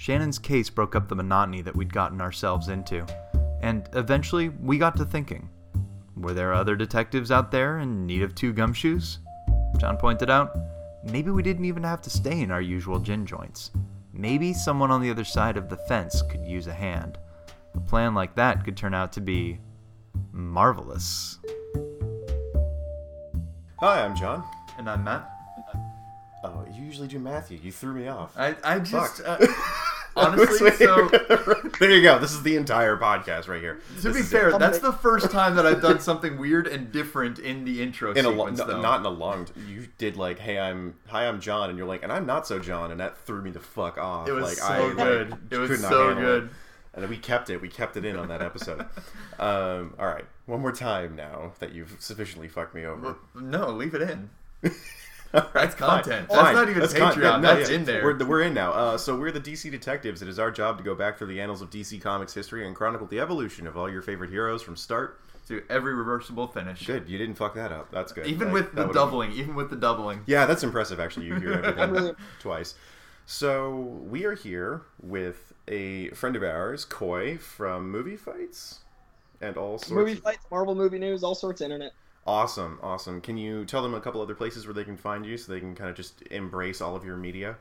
Shannon's case broke up the monotony that we'd gotten ourselves into, and eventually we got to thinking were there other detectives out there in need of two gumshoes? John pointed out, maybe we didn't even have to stay in our usual gin joints. Maybe someone on the other side of the fence could use a hand. A plan like that could turn out to be marvelous. Hi, I'm John. And I'm Matt. Oh, you usually do Matthew. You threw me off. I, I just uh, honestly so there you go. This is the entire podcast right here. to This be fair, it. that's the first time that I've done something weird and different in the intro in a lo- sequence. no- not in a long. T- you did like, hey, I'm hi, I'm John, and you're like, and I'm not so John, and that threw me the fuck off. It was like, so I, like, good. It was could not so good. It. And we kept it. We kept it in on that episode. um, all right, one more time now that you've sufficiently fucked me over. No, leave it in. All right, That's content. fine. That's not even con- Patreon. no, That's in there. We're, we're in now. Uh, so we're the DC detectives. It is our job to go back through the annals of DC Comics history and chronicle the evolution of all your favorite heroes from start. To every reversible finish. Good, you didn't fuck that up. That's good. Even Like, with the would've- doubling, even with the doubling. Yeah, that's impressive. Actually, you hear everything twice. So we are here with a friend of ours, Coy from Movie Fights, and all sorts. Movie fights, Marvel movie news, all sorts of internet. Awesome, awesome. Can you tell them a couple other places where they can find you, so they can kind of just embrace all of your media?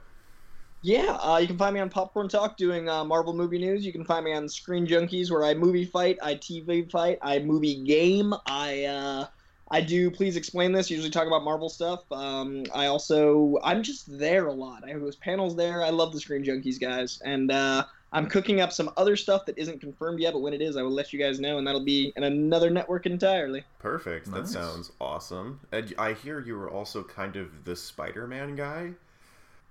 Yeah, uh, you can find me on Popcorn Talk doing uh, Marvel movie news. You can find me on Screen Junkies where I movie fight, I TV fight, I movie game. I uh, I do please explain this. Usually talk about Marvel stuff. Um, I also I'm just there a lot. I host panels there. I love the Screen Junkies guys, and uh, I'm cooking up some other stuff that isn't confirmed yet. But when it is, I will let you guys know, and that'll be in another network entirely. Perfect. That sounds awesome. And I hear you were also kind of the Spider-Man guy.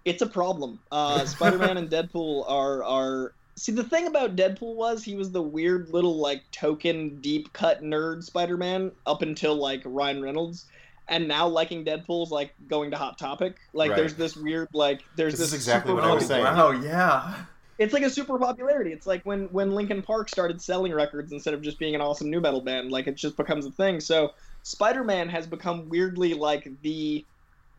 it's a problem. Uh, Spider-Man and Deadpool are are. See, the thing about Deadpool was he was the weird little like token deep cut nerd Spider-Man up until like Ryan Reynolds, and now liking Deadpool's like going to Hot Topic. Like, Right. there's this weird like there's This this, is exactly super what I was Oh, saying. wow, yeah. It's like a super popularity. It's like when when Linkin Park started selling records instead of just being an awesome new metal band. Like it just becomes a thing. So Spider-Man has become weirdly like the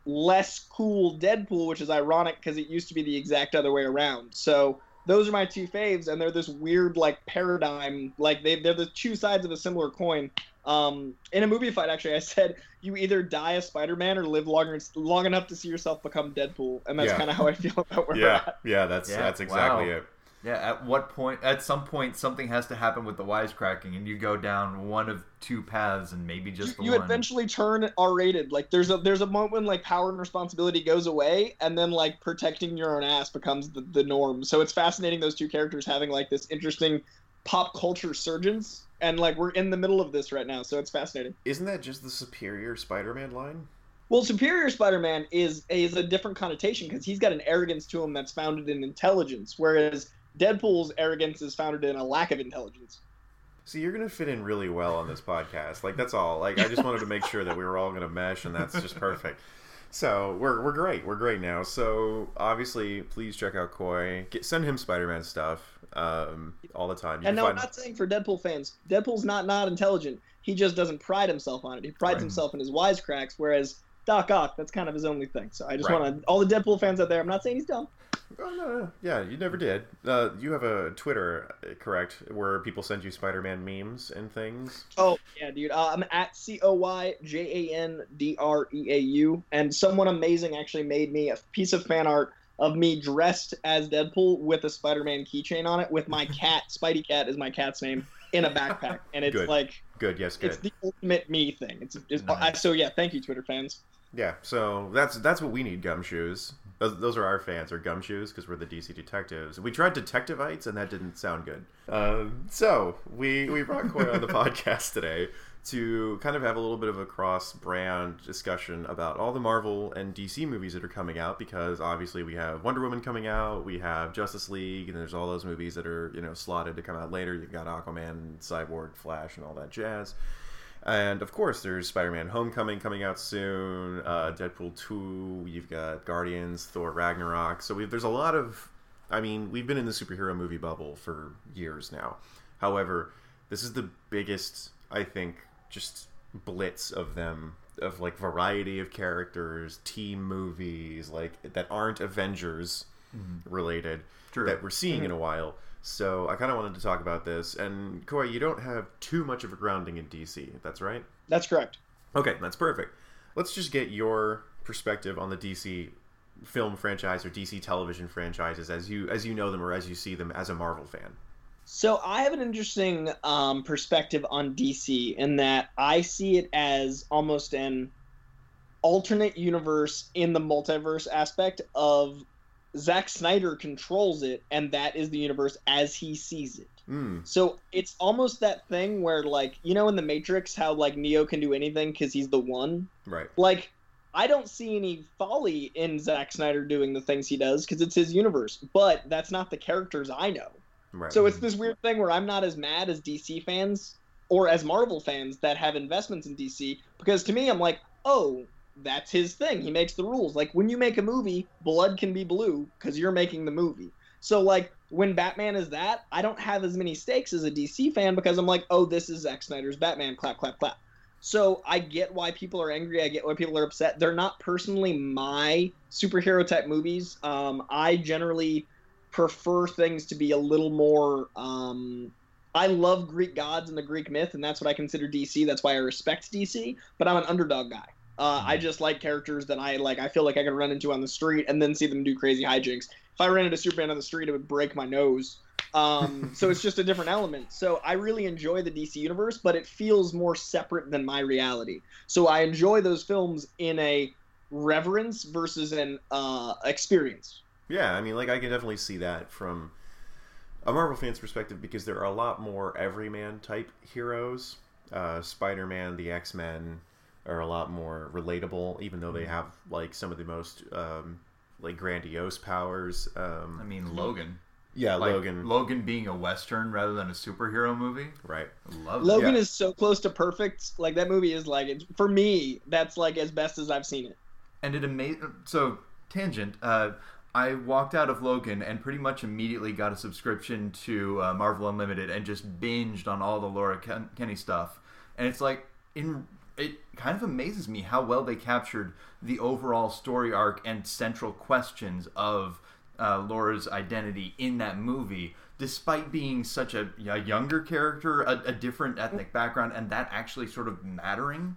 less cool Deadpool, which is ironic because it used to be the exact other way around. So those are my two faves, and they're this weird like paradigm. Like they they're the two sides of a similar coin. Um, in a movie fight, actually, I said you either die as Spider-Man or live longer long enough to see yourself become Deadpool, and that's Yeah. kind of how I feel about where we're at. yeah, that's Yeah, that's exactly wow. it. Yeah, at what point, at some point, something has to happen with the wisecracking, and you go down one of two paths, and maybe just the you one. eventually turn R-rated. Like there's a there's a moment when like power and responsibility goes away, and then like protecting your own ass becomes the, the norm. So it's fascinating those two characters having like this interesting pop culture surgence, and like we're in the middle of this right now. So it's fascinating. Isn't that just the superior Spider-Man line? Well, Superior Spider-Man is is a different connotation because he's got an arrogance to him that's founded in intelligence, whereas Deadpool's arrogance is founded in a lack of intelligence. See, you're gonna fit in really well on this podcast. Like that's all. Like I just wanted to make sure that we were all gonna mesh, and that's just perfect. So we're we're great. We're great now. So obviously, please check out Coy. Get, send him Spider-Man stuff um, all the time. You And no, I'm not saying for Deadpool fans. Deadpool's not not intelligent. He just doesn't pride himself on it. He prides Right. himself in his wisecracks, whereas Doc Ock, that's kind of his only thing. So I just Right. want to all the Deadpool fans out there. I'm not saying he's dumb. Oh, no, no, yeah, you never did. Uh, you have a Twitter, uh, correct, where people send you Spider-Man memes and things. Oh yeah, dude. Uh, I'm at C O Y J A N D R E A U, and someone amazing actually made me a piece of fan art of me dressed as Deadpool with a Spider-Man keychain on it, with my cat, Spidey Cat is my cat's name, in a backpack, and it's Good. like Good, yes, good. it's the ultimate me thing. It's, it's Nice. so yeah. Thank you, Twitter fans. Yeah, so that's that's what we need, gumshoes. Those, those are our fans, are gumshoes, because we're the DC detectives. We tried detectiveites, and that didn't sound good. Um, so we we brought Coy on the podcast today to kind of have a little bit of a cross-brand discussion about all the Marvel and DC movies that are coming out, because obviously we have Wonder Woman coming out, we have Justice League, and there's all those movies that are you know slotted to come out later. You've got Aquaman, Cyborg, Flash, and all that jazz. And of course, there's Spider-Man: Homecoming coming out soon. Uh, Deadpool two. You've got Guardians, Thor: Ragnarok. So there's a lot of. I mean, we've been in the superhero movie bubble for years now. However, this is the biggest, I think, just blitz of them of like variety of characters, team movies like that aren't Avengers related True. that we're seeing in a while. So I kind of wanted to talk about this. And Coy, you don't have too much of a grounding in DC. That's right. That's correct. Okay, that's perfect. Let's just get your perspective on the DC film franchise or DC television franchises as you as you know them or as you see them as a Marvel fan. So I have an interesting um, perspective on DC in that I see it as almost an alternate universe in the multiverse aspect of Zack Snyder controls it, and that is the universe as he sees it. Mm, So it's almost that thing where, like, you know, in the Matrix, how like Neo can do anything because he's the one. right. Like, I don't see any folly in Zack Snyder doing the things he does because it's his universe. But that's not the characters I know. Right. So it's this weird thing where I'm not as mad as DC fans or as Marvel fans that have investments in DC because to me I'm like, oh, that's his thing. He makes the rules. Like when you make a movie, blood can be blue because you're making the movie. So like when Batman is that, I don't have as many stakes as a DC fan because I'm like, oh, this is Zack Snyder's Batman. Clap, clap, clap. So I get why people are angry. I get why people are upset. They're not personally my superhero type movies. Um, I generally prefer things to be a little more. Um, I love Greek gods and the Greek myth, and that's what I consider DC. That's why I respect DC. But I'm an underdog guy. Uh, I just like characters that I like. I feel like I could run into on the street and then see them do crazy hijinks. If I ran into Superman on the street, it would break my nose. Um, so it's just a different element. So I really enjoy the DC universe, but it feels more separate than my reality. So I enjoy those films in a reverence versus an uh, experience. Yeah, I mean, like I can definitely see that from a Marvel fan's perspective because there are a lot more everyman type heroes. Uh, Spider-Man, the X-Men are a lot more relatable, even though they have like some of the most um, like grandiose powers. Um, I mean, Logan. yeah, Like, Logan. Logan being a western rather than a superhero movie. right. Love Logan Yeah. is so close to perfect. Like that movie is like it's, for me. That's like as best as I've seen it. and it amazed. So tangent. Uh, I walked out of Logan and pretty much immediately got a subscription to uh, Marvel Unlimited and just binged on all the Laura Ken- Kinney stuff. And it's like in it kind of amazes me how well they captured the overall story arc and central questions of uh, Laura's identity in that movie, despite being such a, a younger character, a, a different ethnic background, and that actually sort of mattering.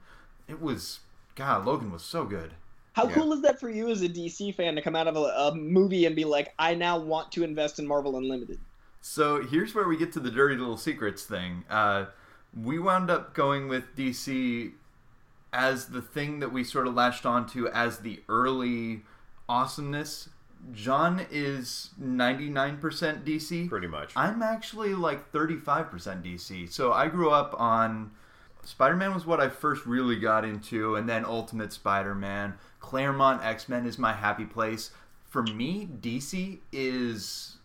It was God. Logan was so good. How Yeah. cool is that for you as a DC fan to come out of a, a movie and be like, I now want to invest in Marvel Unlimited? So here's where we get to the dirty little secrets thing. Uh, we wound up going with DC as the thing that we sort of latched onto as the early awesomeness. John is 99% DC. Pretty much. I'm actually like 35% DC. So I grew up on Spider Man was what I first really got into, and then Ultimate Spider Man. Claremont X Men is my happy place. For me, DC is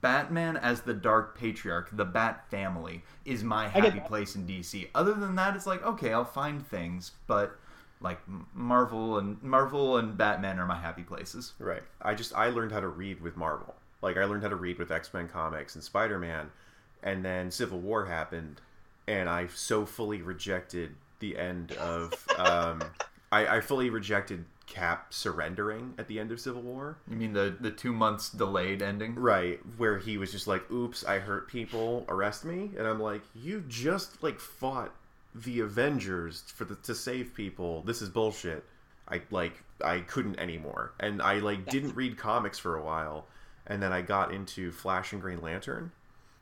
Batman as the Dark Patriarch, the Bat family, is my happy place in DC. Other than that, it's like, okay, I'll find things, but like Marvel and Marvel and Batman are my happy places. Right. I just I learned how to read with Marvel. Like I learned how to read with X Men comics and Spider Man, and then Civil War happened, and I so fully rejected the end of. Um, I, I fully rejected Cap surrendering at the end of Civil War. You mean the the two months delayed ending? Right, where he was just like, "Oops, I hurt people. Arrest me." And I'm like, "You just like fought the Avengers for the, to save people. This is bullshit." I like I couldn't anymore, and I like didn't read comics for a while, and then I got into Flash and Green Lantern,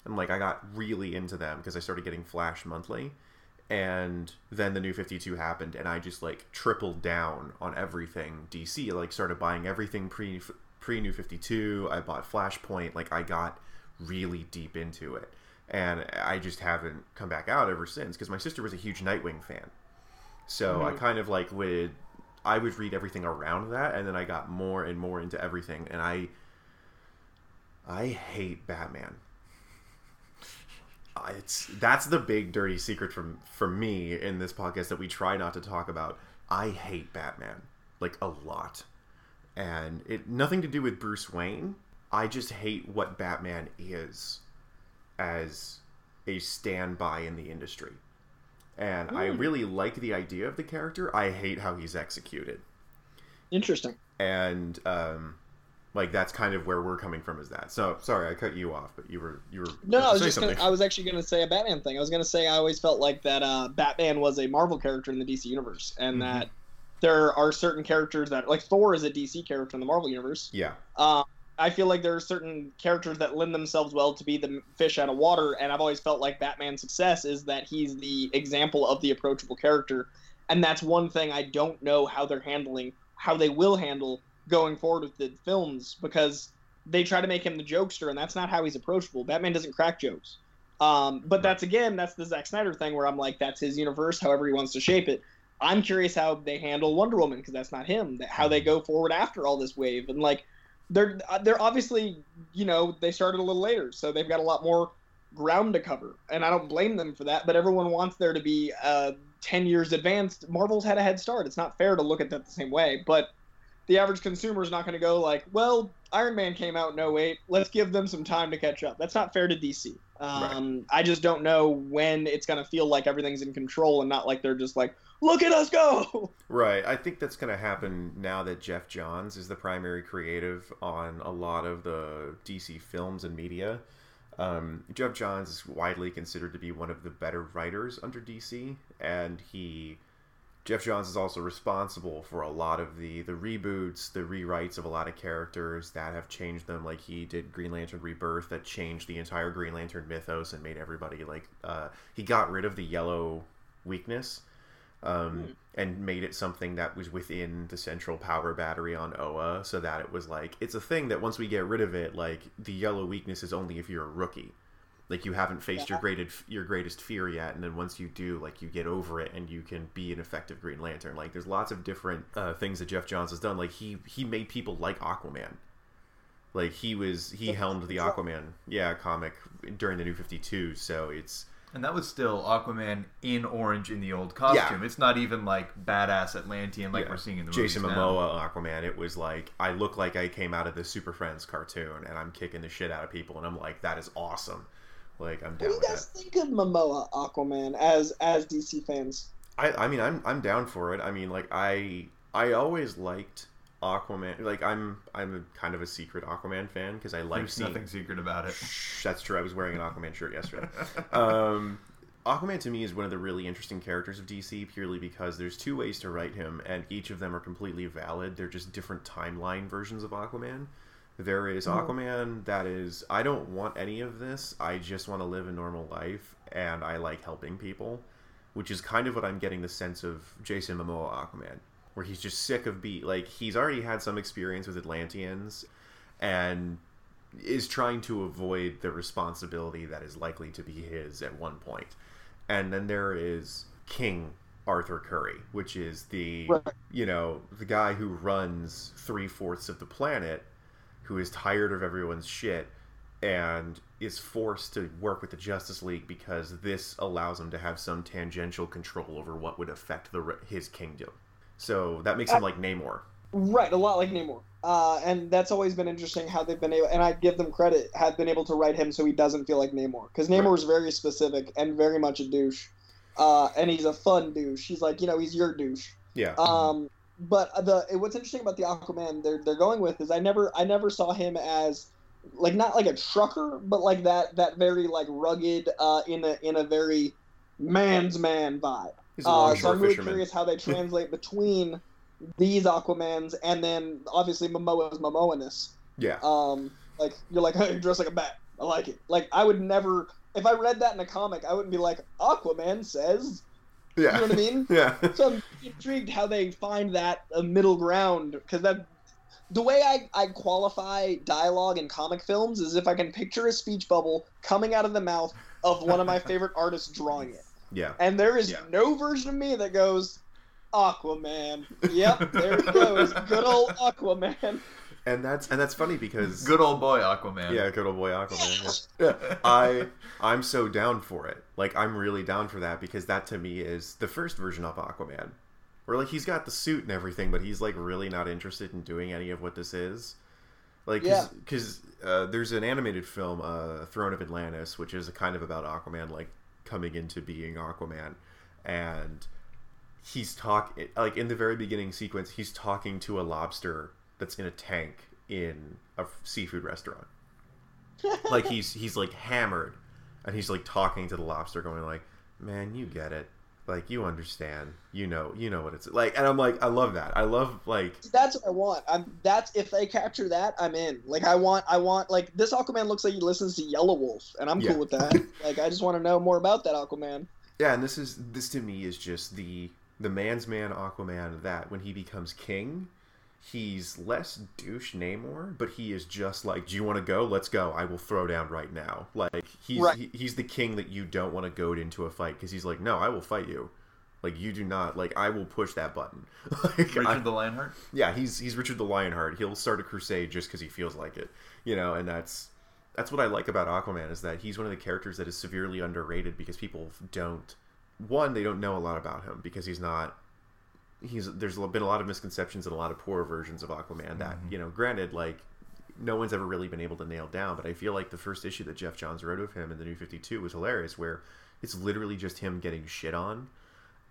and like I got really into them because I started getting Flash monthly, and then the New Fifty Two happened, and I just like tripled down on everything DC. Like started buying everything pre pre New Fifty Two. I bought Flashpoint. Like I got really deep into it, and I just haven't come back out ever since because my sister was a huge Nightwing fan. So I mm-hmm. kind of like would I would read everything around that, and then I got more and more into everything, and I I hate Batman. It's that's the big dirty secret from from me in this podcast that we try not to talk about. I hate Batman like a lot, and it nothing to do with Bruce Wayne. I just hate what Batman is as a standby in the industry, and I really like the idea of the character. I hate how he's executed Interesting. and um, Like that's kind of where we're coming from. Is that so? Sorry, I cut you off, but you were you were No, I was just gonna. I was actually going to say a Batman thing. I was going to say I always felt like that uh, Batman was a Marvel character in the DC universe, and Mhm. that there are certain characters that like Thor is a DC character in the Marvel universe. yeah, Um, I feel like there are certain characters that lend themselves well to be the fish out of water, and I've always felt like Batman's success is that he's the example of the approachable character, and that's one thing I don't know how they're handling, how they will handle going forward with the films because they try to make him the jokester, and that's not how he's approachable. Batman doesn't crack jokes. Um, but that's again, that's the Zack Snyder thing where I'm like, that's his universe, however he wants to shape it. I'm curious how they handle Wonder Woman because that's not him. How they go forward after all this wave, and like they're uh, they're obviously you know they started a little later, so they've got a lot more ground to cover, and I don't blame them for that. But everyone wants there to be uh, ten years advanced. Marvel's had a head start. It's not fair to look at that the same way, but the average consumer is not going to go like, well, Iron Man came out in 08. Let's give them some time to catch up. That's not fair to DC. Um, I just don't know when it's going to feel like everything's in control and not like they're just like, look at us go. right. I think that's going to happen now that Geoff Johns is the primary creative on a lot of the DC films and media. Um, Geoff Johns is widely considered to be one of the better writers under DC, and he Geoff Johns is also responsible for a lot of the the reboots, the rewrites of a lot of characters that have changed them. Like he did Green Lantern Rebirth, that changed the entire Green Lantern mythos and made everybody like. Uh, he got rid of the yellow weakness, um, and made it something that was within the central power battery on Oa, so that it was like it's a thing that once we get rid of it, like the yellow weakness is only if you're a rookie like you haven't faced your greatest your greatest fear yet and then once you do like you get over it and you can be an effective green lantern. Like there's lots of different uh, things that geoff johns has done. Like he he made people like aquaman. Like he was he helmed the aquaman yeah comic during the new 52 so it's And that was still Aquaman in orange in the old costume. It's not even like badass Atlantean like yeah, we're seeing in the jason movies now. momoa aquaman it was like i look like i came out of the super friends cartoon and i'm kicking the shit out of people and i'm like that is awesome like i'm What do you guys that think of Momoa Aquaman as as DC fans? I, I mean I'm I'm down for it. I mean like I I always liked Aquaman. Like I'm I'm a, kind of a secret Aquaman fan because I like There's seeing. nothing secret about it. Shh, That's true. I was wearing an Aquaman shirt yesterday. um, Aquaman to me is one of the really interesting characters of DC purely because there's two ways to write him, and each of them are completely valid. They're just different timeline versions of Aquaman. There is mm-hmm. Aquaman that is, I don't want any of this. I just want to live a normal life, and I like helping people, which is kind of what I'm getting the sense of Jason Momoa Aquaman, where he's just sick of be like he's already had some experience with Atlanteans, and is trying to avoid the responsibility that is likely to be his at one point. And then there is King Arthur Curry, which is the Right. you know the guy who runs three fourths of the planet, who is tired of everyone's shit, and is forced to work with the Justice League because this allows him to have some tangential control over what would affect the his kingdom. So that makes him like Namor. Right, a lot like Namor. Uh, and that's always been interesting how they've been able, and I give them credit, have been able to write him so he doesn't feel like Namor. Because Namor is very specific and very much a douche. Uh, and he's a fun douche. He's like, you know, he's your douche. Yeah. Um, but the what's interesting about the Aquaman they're they're going with is I never I never saw him as like not like a trucker, but like that that very like rugged uh, in a in a very man's man vibe. He's a Uh, so I'm really fisherman. curious how they translate between these Aquamans and then obviously Momoa's Momoaness. Yeah. Um, like you're like you're dressed like a bat. I like it. Like I would never if I read that in a comic, I wouldn't be like Aquaman says. Yeah. You know what I mean? Yeah. so I'm intrigued how they find that a middle ground because that the way I, I qualify dialogue in comic films is if I can picture a speech bubble coming out of the mouth of one of my favorite artists drawing it. Yeah. And there is Yeah. no version of me that goes, Aquaman. Yep, there it goes. Good old Aquaman. And that's and that's funny because Good old boy Aquaman. yeah, good old boy Aquaman. Yeah. yeah. I I'm so down for it. Like I'm really down for that because that to me is the first version of Aquaman. Where like he's got the suit and everything, but he's like really not interested in doing any of what this is. Like, Yeah. because uh, there's an animated film, uh, Throne of Atlantis, which is kind of about Aquaman, like coming into being Aquaman, and he's talk like in the very beginning sequence, he's talking to a lobster that's in a tank, in a seafood restaurant. like he's he's like hammered, and he's like talking to the lobster, going like, "Man, you get it." Like you understand, you know, you know what it's like, and I'm like, I love that. I love like that's what I want. I'm that's if they capture that, I'm in. Like I want, I want like this Aquaman looks like he listens to yellow wolf and I'm Yeah. cool with that. like I just want to know more about that Aquaman. Yeah, and this is this to me is just the the man's man Aquaman that when he becomes king, he's less douche Namor, but he is just like, "Do you want to go? Let's go. I will throw down right now." Like he's Right. he, he's the king that you don't want to goad into a fight because he's like, "No, I will fight you." Like you do not like I will push that button. like, Richard I- the Lionheart. yeah, he's he's Richard the Lionheart. He'll start a crusade just because he feels like it, you know, and that's that's what I like about Aquaman is that he's one of the characters that is severely underrated because people don't one they don't know a lot about him because he's not he's there's been a lot of misconceptions and a lot of poor versions of Aquaman that mm-hmm. you know granted like no one's ever really been able to nail down but I feel like the first issue that Geoff Johns wrote of him in the New 52 was hilarious where it's literally just him getting shit on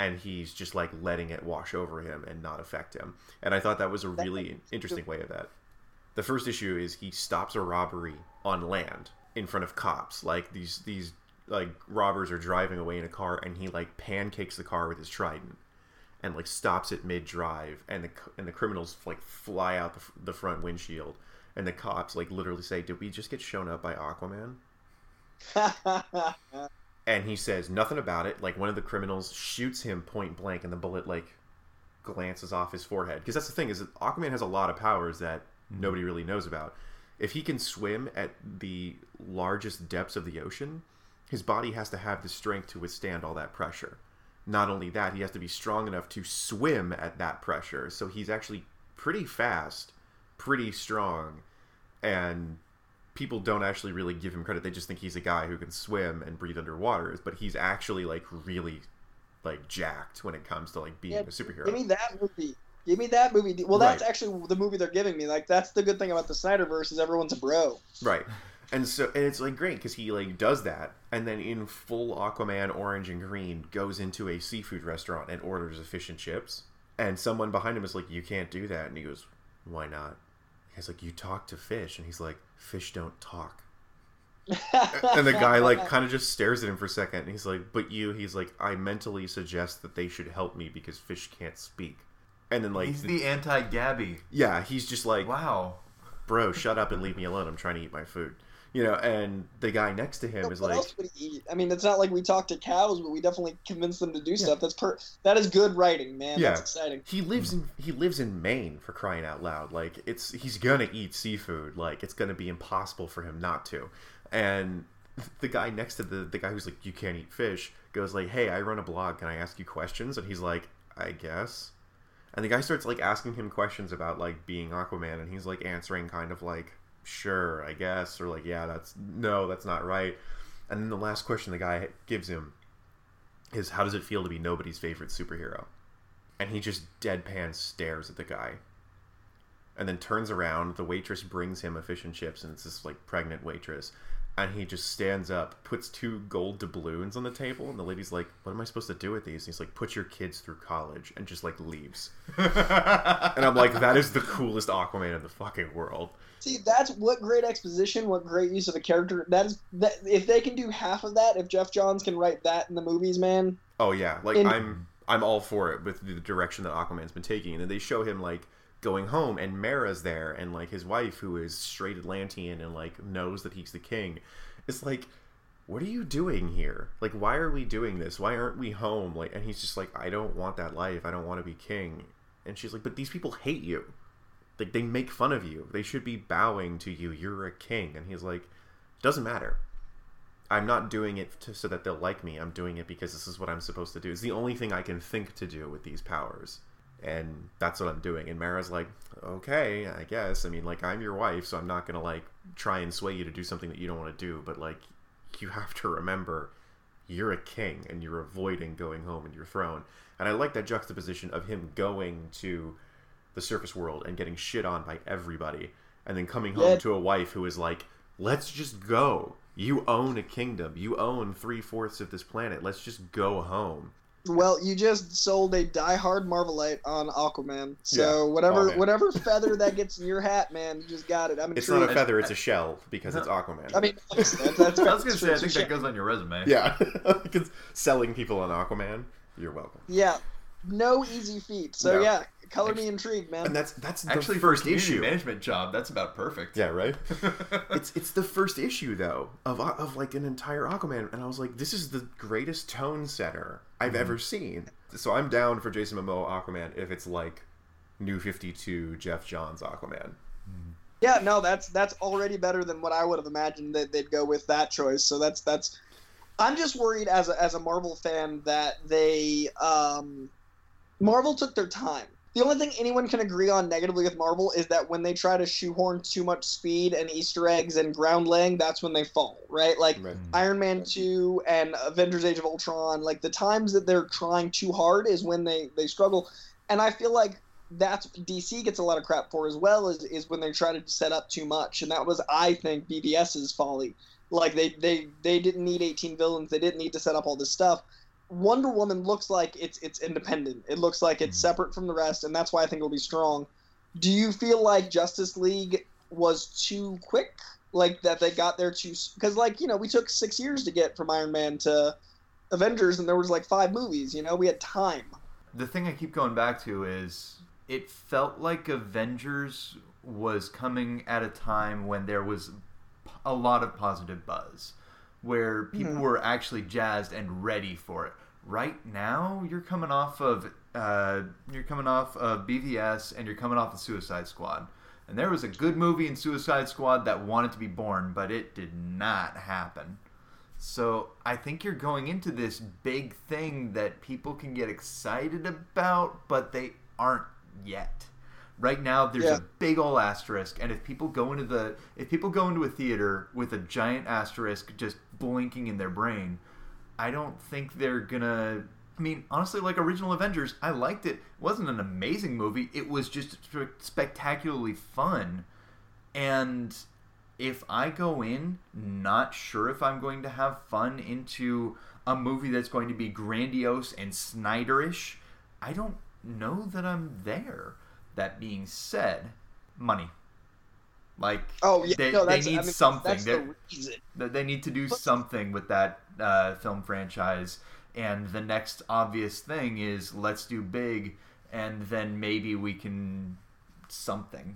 and he's just like letting it wash over him and not affect him. And I thought that was a really interesting way of that. The first issue is he stops a robbery on land in front of cops. Like these these like robbers are driving away in a car and he like pancakes the car with his trident and like stops it mid drive and the and the criminals like fly out the, the front windshield and the cops like literally say, "Did we just get shown up by Aquaman?" and he says nothing about it. Like one of the criminals shoots him point blank, and the bullet like glances off his forehead. Because that's the thing is that Aquaman has a lot of powers that mm-hmm. nobody really knows about. If he can swim at the largest depths of the ocean, his body has to have the strength to withstand all that pressure. Not only that, he has to be strong enough to swim at that pressure. So he's actually pretty fast, pretty strong, and people don't actually really give him credit. They just think he's a guy who can swim and breathe underwater, but he's actually like really like jacked when it comes to like being Yeah, a superhero. Give me that movie. Give me that movie. Well, that's Right. actually the movie they're giving me. Like that's the good thing about the Snyderverse is everyone's a bro. Right. And so and it's like great because he like does that and then in full Aquaman orange and green goes into a seafood restaurant and orders a fish and chips and someone behind him is like you can't do that and he goes why not? He's like you talk to fish and he's like fish don't talk. And the guy like kind of just stares at him for a second and he's like but you he's like I mentally suggest that they should help me because fish can't speak. And then like He's the anti-Gabby. yeah, he's just like Wow. bro, shut up and leave me alone. I'm trying to eat my food. You know, and the guy next to him is like, else would he eat? I mean, it's not like we talk to cows, but we definitely convince them to do stuff. That's per. That is good writing, man. Yeah. That's exciting. he lives in he lives in Maine for crying out loud. Like it's he's gonna eat seafood. Like it's gonna be impossible for him not to. And the guy next to the the guy who's like, you can't eat fish, goes like, hey, I run a blog. Can I ask you questions? And he's like, I guess. And the guy starts like asking him questions about like being Aquaman, and he's like answering kind of like, sure, I guess, or like, yeah, that's no, that's not right. And then the last question the guy gives him is, how does it feel to be nobody's favorite superhero? And he just deadpan stares at the guy, and then turns around. The waitress brings him a fish and chips, and it's this like pregnant waitress. And he just stands up, puts two gold doubloons on the table, and the lady's like, "What am I supposed to do with these?" And he's like, "Put your kids through college," and just like leaves. and I'm like, "That is the coolest Aquaman in the fucking world." See, that's what great exposition, what great use of a character. That is that. If they can do half of that, if Geoff Johns can write that in the movies, man. Oh yeah, like In- I'm I'm all for it with the direction that Aquaman's been taking, and then they show him like going home, and Mera's there, and like his wife, who is straight Atlantean and like knows that he's the king. It's like, what are you doing here? Like, why are we doing this? Why aren't we home? Like, and he's just like, I don't want that life. I don't want to be king. And she's like, but these people hate you. Like, they make fun of you. They should be bowing to you. You're a king. And he's like, doesn't matter. I'm not doing it to, so that they'll like me. I'm doing it because this is what I'm supposed to do. It's the only thing I can think to do with these powers. And that's what I'm doing. And Mera's like, okay, I guess. I mean, like, I'm your wife, so I'm not going to, like, try and sway you to do something that you don't want to do. But, like, you have to remember you're a king and you're avoiding going home in your throne. And I like that juxtaposition of him going to the surface world and getting shit on by everybody and then coming home Yeah. to a wife who is like, let's just go. You own a kingdom. You own three fourths of this planet. Let's just go home. Well, you just sold a die-hard Marvelite on Aquaman. So Yeah. whatever Oh, whatever feather that gets in your hat, man, you just got it. I'm It's intrigued. not a feather; it's a shell because it's Aquaman. I mean, obviously, that's, that's I was gonna that's say, I think that goes on your resume. yeah, because selling people on Aquaman, you're welcome. Yeah, no easy feat. So No. yeah, color me intrigued, man. And that's that's the Actually, first issue. management job, that's about perfect. Yeah, right. it's it's the first issue though of of like an entire Aquaman, and I was like, this is the greatest tone setter I've ever seen. So I'm down for Jason Momoa Aquaman if it's like New Fifty Two Geoff Johns Aquaman. Yeah, no, that's that's already better than what I would have imagined that they'd go with that choice. So that's that's. I'm just worried as a, as a Marvel fan that they um, Marvel took their time. The only thing anyone can agree on negatively with Marvel is that when they try to shoehorn too much speed and Easter eggs and ground laying, that's when they fall, right? Like Right. Mm. Iron Man 2 and Avengers Age of Ultron, like the times that they're trying too hard is when they, they struggle. And I feel like that's DC gets a lot of crap for as well is, is when they try to set up too much. And that was, I think, BVS's folly. Like they, they, they didn't need 18 villains. They didn't need to set up all this stuff. Wonder Woman looks like it's it's independent. It looks like it's Mhm. separate from the rest, and that's why I think it'll be strong. Do you feel like Justice League was too quick? Like that they got there too? Because like you know we took six years to get from Iron Man to Avengers, and there was like five movies. You know we had time. the thing I keep going back to is it felt like Avengers was coming at a time when there was a lot of positive buzz, where people Mhm. were actually jazzed and ready for it. Right now, you're coming off of uh, you're coming off of BVS and you're coming off of Suicide Squad. And there was a good movie in Suicide Squad that wanted to be born, but it did not happen. So I think you're going into this big thing that people can get excited about, but they aren't yet. Right now, there's Yeah. a big old asterisk, and if people go into the if people go into a theater with a giant asterisk just blinking in their brain, I don't think they're gonna. I mean, honestly, like original Avengers, I liked it. It wasn't an amazing movie. It was just spectacularly fun, and if I go in not sure if I'm going to have fun into a movie that's going to be grandiose and Snyderish, I don't know that I'm there. That being said, money. Like Oh yeah, they, no, they need I mean, something. That's They're- the reason. that they need to do something with that uh, film franchise. And the next obvious thing is let's do big, and then maybe we can something.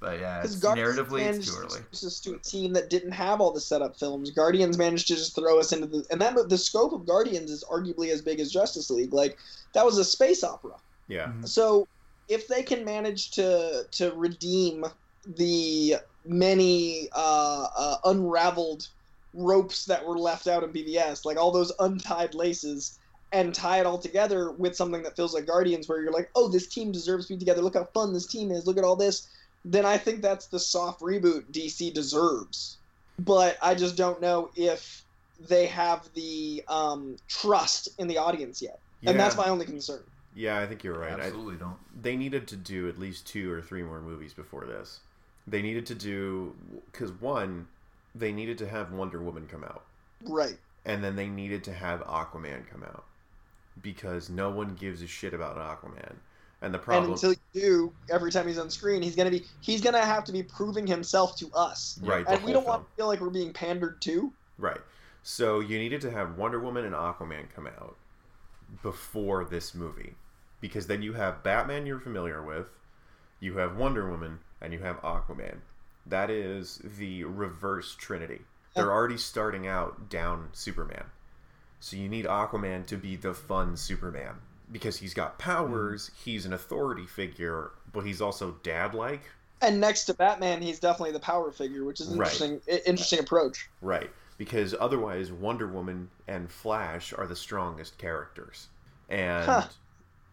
But yeah, it's, Because Guardians narratively it's managed too to early. introduce us to a team that didn't have all the setup films. Guardians managed to just throw us into the and that the scope of Guardians is arguably as big as Justice League. Like that was a space opera. Yeah. Mhm. So if they can manage to to redeem the many uh, uh, unraveled ropes that were left out in BVS, like all those untied laces, and tie it all together with something that feels like Guardians, where you're like, oh, this team deserves to be together. Look how fun this team is. Look at all this. Then I think that's the soft reboot DC deserves. But I just don't know if they have the um, trust in the audience yet, and that's my only concern. Yeah, I think you're right. I, Absolutely don't. they needed to do at least two or three more movies before this. They needed to do because one, they needed to have Wonder Woman come out, Right. and then they needed to have Aquaman come out because no one gives a shit about Aquaman. And the and problem, until you do, every time he's on screen, he's gonna be he's gonna have to be proving himself to us, right? and we don't want to feel like we're being pandered to. Right. So you needed to have Wonder Woman and Aquaman come out before this movie. Because then you have Batman you're familiar with, you have Wonder Woman, and you have Aquaman. That is the reverse trinity. Oh. They're already starting out down Superman. So you need Aquaman to be the fun Superman. Because he's got powers, mm-hmm. he's an authority figure, but he's also dad like. And next to Batman, he's definitely the power figure, which is an Right. interesting interesting approach. Right. Because otherwise, Wonder Woman and Flash are the strongest characters. And Huh.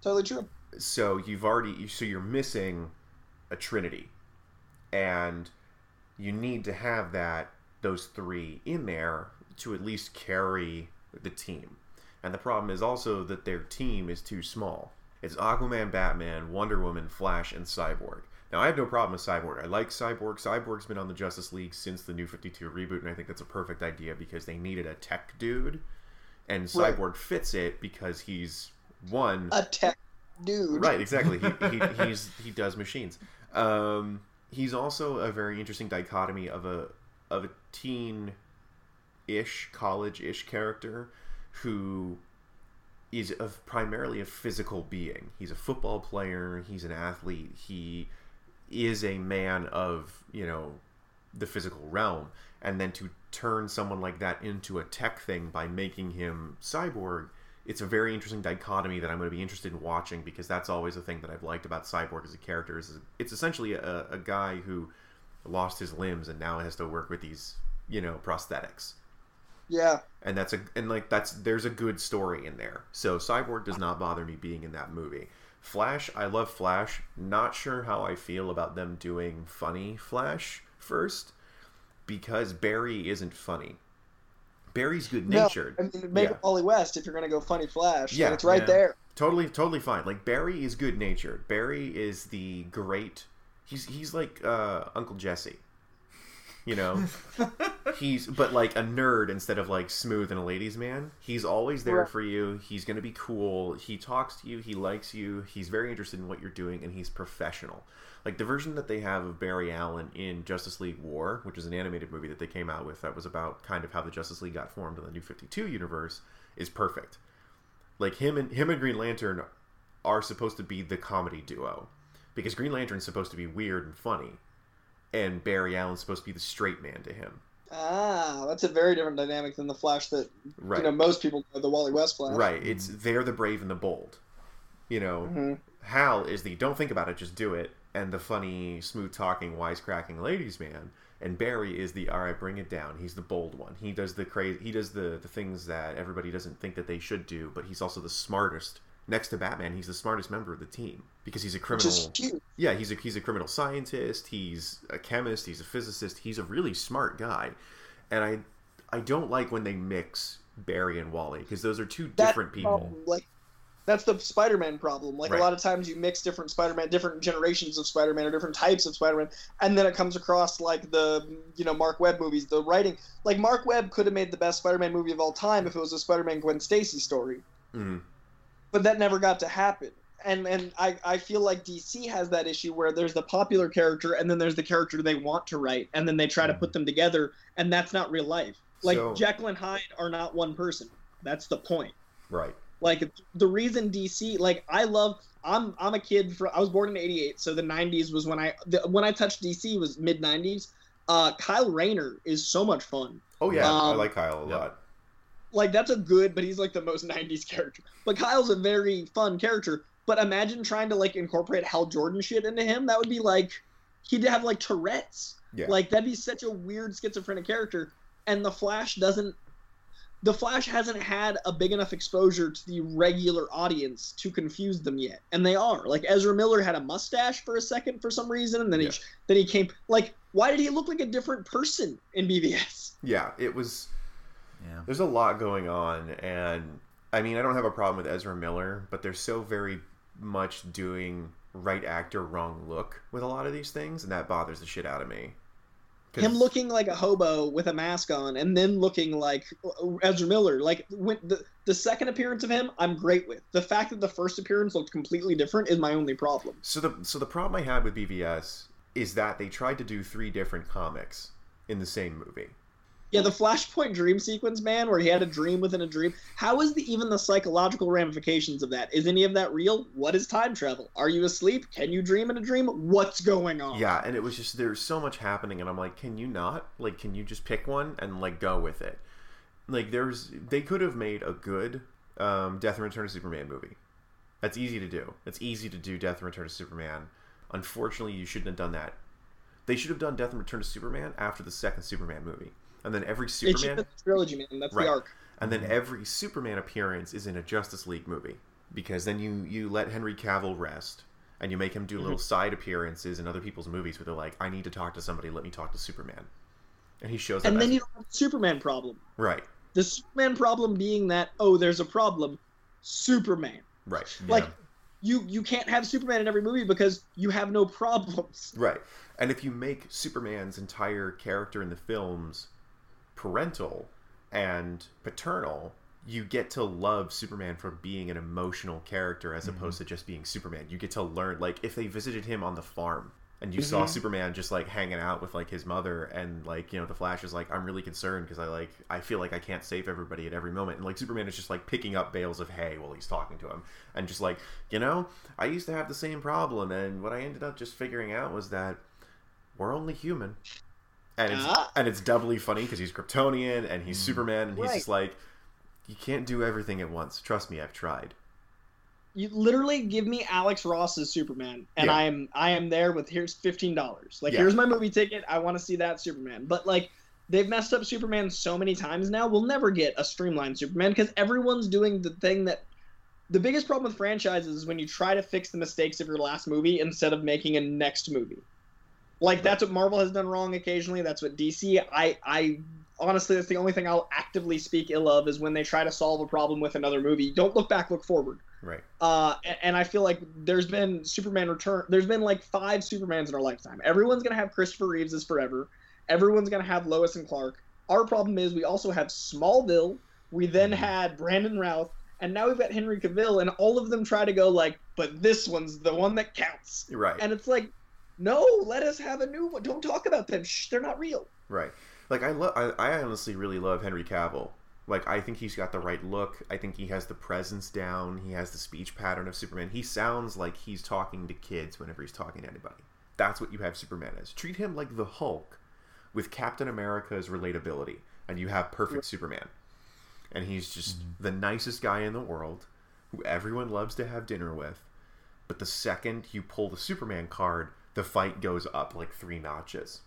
Totally true. so you've already, so you're missing a trinity. And you need to have that, those three in there to at least carry the team. And the problem is also that their team is too small. It's Aquaman, Batman, Wonder Woman, Flash, and Cyborg. Now, I have no problem with Cyborg. I like Cyborg. Cyborg's been on the Justice League since the New 52 reboot, and I think that's a perfect idea because they needed a tech dude and Right. Cyborg fits it because he's one A tech dude. right exactly he, he, he's he does machines um he's also a very interesting dichotomy of a of a teen ish college ish character who is a, primarily a physical being. He's a football player he's an athlete he is a man of you know the physical realm. And then to turn someone like that into a tech thing by making him cyborg it's a very interesting dichotomy that I'm going to be interested in watching because that's always a thing that I've liked about Cyborg as a character. Is it's essentially a, a guy who lost his limbs and now has to work with these, you know, prosthetics. Yeah. And that's a and like that's there's a good story in there. So Cyborg does not bother me being in that movie. Flash, I love Flash. Not sure how I feel about them doing funny Flash first because Barry isn't funny. Barry's good natured. No, I mean, make Yeah. it Wally West if you're gonna go funny Flash. Yeah, Yeah, it's right yeah. there. totally totally fine like barry is good natured barry is the great he's he's like uh uncle jesse you know he's but like a nerd instead of like smooth and a ladies man. He's always there for you. He's gonna be cool. He talks to you. He likes you. He's very interested in what you're doing and he's professional. Like the version that they have of barry allen in justice league war which is an animated movie that they came out with that was about kind of how the justice league got formed in the new 52 universe is perfect. Like him and him and Green Lantern are supposed to be the comedy duo. Because Green Lantern's supposed to be weird and funny, and Barry Allen's supposed to be the straight man to him. Ah, that's a very different dynamic than the Flash that Right. you know most people know, the Wally West Flash. Right. It's they're the brave and the bold. You know, Mhm. Hal is the don't think about it, just do it, and the funny, smooth talking, wisecracking ladies man. And Barry is the all right, bring it down. He's the bold one. He does the crazy. He does the the things that everybody doesn't think that they should do. But he's also the smartest. Next to Batman, he's the smartest member of the team because he's a criminal. Yeah, he's a he's a criminal scientist. He's a chemist. He's a physicist. He's a really smart guy, and I I don't like when they mix Barry and Wally because those are two That different people. problem, like that's the Spider-Man problem. Like Right. a lot of times you mix different Spider-Man, different generations of Spider-Man or different types of Spider-Man, and then it comes across like the you know Marc Webb movies. The writing, like Marc Webb could have made the best Spider-Man movie of all time if it was a Spider-Man Gwen Stacy story, Mhm. But that never got to happen. And and I, I feel like DC has that issue where there's the popular character and then there's the character they want to write and then they try to put them together and that's not real life. Like So- Jekyll and Hyde are not one person. That's the point. Right. Like the reason DC, like I love, I'm I'm a kid. For, I was born in '88, so the '90s was when I the, when I touched DC was mid '90s. Uh, Kyle Rayner is so much fun. Oh yeah, I Um, like Kyle a Yep. lot. Like that's a good, but he's like the most '90s character. But Kyle's a very fun character. But imagine trying to like incorporate Hal Jordan shit into him. That would be like he'd have like Tourette's. Yeah. Like that'd be such a weird schizophrenic character. And the Flash doesn't. The Flash hasn't had a big enough exposure to the regular audience to confuse them yet, and they are. Like Ezra Miller had a mustache for a second for some reason, and then Yeah. he then he came. Like, why did he look like a different person in BVS? Yeah, it was. Yeah. There's a lot going on, and I mean, I don't have a problem with Ezra Miller, but they're so very much doing right actor, wrong look with a lot of these things, and that bothers the shit out of me. 'Cause- Him looking like a hobo with a mask on, and then looking like Ezra Miller. Like when the the second appearance of him, I'm great with. The fact that the first appearance looked completely different is my only problem. So the so the problem I had with BVS is that they tried to do three different comics in the same movie. Yeah, the Flashpoint dream sequence, man, where he had a dream within a dream. How is the even the psychological ramifications of that? Is any of that real? What is time travel? Are you asleep? Can you dream in a dream? What's going on? Yeah, and it was just there's so much happening, and I'm like, can you not? Like, can you just pick one and like go with it? Like, there's they could have made a good um, Death and Return of Superman movie. That's easy to do. It's easy to do Death and Return of Superman. Unfortunately, you shouldn't have done that. They should have done Death and Return of Superman after the second Superman movie, and then every Superman the trilogy, man. That's Right. the arc. and then every Superman appearance is in a Justice League movie because then you you let Henry Cavill rest and you make him do little mm-hmm. side appearances in other people's movies where they're like, I need to talk to somebody, let me talk to Superman, and he shows up. And then as- you don't have the Superman problem. right, The Superman problem being that oh, there's a problem. Superman. right, Like you you can't have Superman in every movie because you have no problems. right. And if you make Superman's entire character in the films parental and paternal, you get to love Superman for being an emotional character as mm-hmm. opposed to just being Superman. You get to learn like if they visited him on the farm and you saw mm-hmm. Superman just like hanging out with like his mother and like you know the Flash is like I'm really concerned because I like I feel like I can't save everybody at every moment. And like Superman is just like picking up bales of hay while he's talking to him and just like you know I used to have the same problem and what I ended up just figuring out was that we're only human and it's Ah. and it's doubly funny because he's Kryptonian and he's Superman and he's Right. just like you can't do everything at once. Trust me, I've tried. You literally give me Alex Ross's Superman, and Yeah. I am I am there with here's fifteen dollars. Like Yeah. here's my movie ticket. I want to see that Superman. But like they've messed up Superman so many times now. We'll never get a streamlined Superman because everyone's doing the thing that. The biggest problem with franchises is when you try to fix the mistakes of your last movie instead of making a next movie. Like that's what Marvel has done wrong occasionally. That's what DC. I I honestly that's the only thing I'll actively speak ill of is when they try to solve a problem with another movie. Don't look back, look forward. Right. Uh, and I feel like there's been Superman return. There's been like five Supermans in our lifetime. Everyone's gonna have Christopher Reeves as forever. Everyone's gonna have Lois and Clark. Our problem is we also have Smallville. We then had Brandon Routh, and now we've got Henry Cavill, and all of them try to go like, but this one's the one that counts. Right. And it's like, no, let us have a new one. Don't talk about them. Shh, they're not real. Right. Like I love. I, I honestly really love Henry Cavill. Like I think he's got the right look. I think he has the presence down. He has the speech pattern of Superman. He sounds like he's talking to kids whenever he's talking to anybody. That's what you have Superman as. Treat him like the Hulk, with Captain America's relatability, and you have perfect Superman. And he's just mm-hmm. the nicest guy in the world, who everyone loves to have dinner with. But the second you pull the Superman card, the fight goes up like three notches.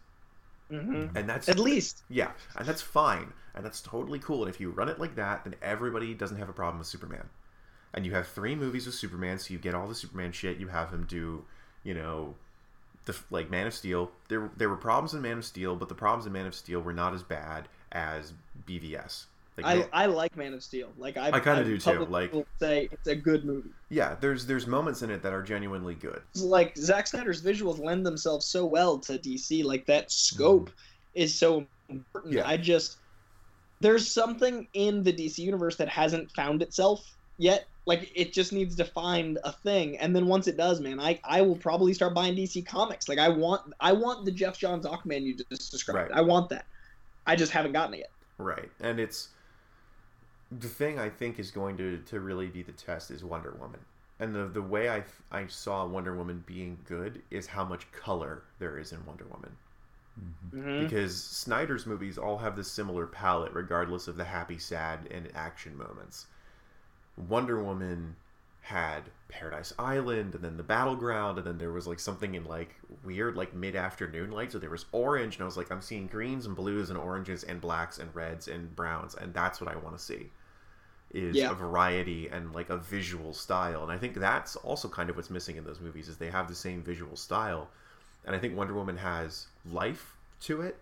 hmm And that's At least. yeah, and that's fine, and that's totally cool. And if you run it like that, then everybody doesn't have a problem with Superman. And you have three movies with Superman, so you get all the Superman shit. You have him do, you know, the like Man of Steel. There there were problems in Man of Steel, but the problems in Man of Steel were not as bad as BVS. Like, I, I like Man of Steel. Like I, I kinda do too, like- say it's a good movie. yeah, there's there's moments in it that are genuinely good. like Zack Snyder's visuals lend themselves so well to DC. Like that scope mm-hmm. is so important. Yeah. I just there's something in the DC universe that hasn't found itself yet. Like it just needs to find a thing, and then once it does, man, I I will probably start buying DC comics. Like I want I want the Geoff Johns Aquaman you just described. Right. I want that. I just haven't gotten it yet. Right, and it's the thing I think is going to, to really be the test is Wonder Woman, and the the way I I saw Wonder Woman being good is how much color there is in Wonder Woman, Mhm. because Snyder's movies all have this similar palette, regardless of the happy, sad, and action moments. Wonder Woman had Paradise Island, and then the battleground, and then there was like something in like weird like mid afternoon light. So there was orange, and I was like, I'm seeing greens and blues and oranges and blacks and reds and browns, and that's what I want to see. Is Yeah. a variety and like a visual style, and I think that's also kind of what's missing in those movies is they have the same visual style, and I think Wonder Woman has life to it,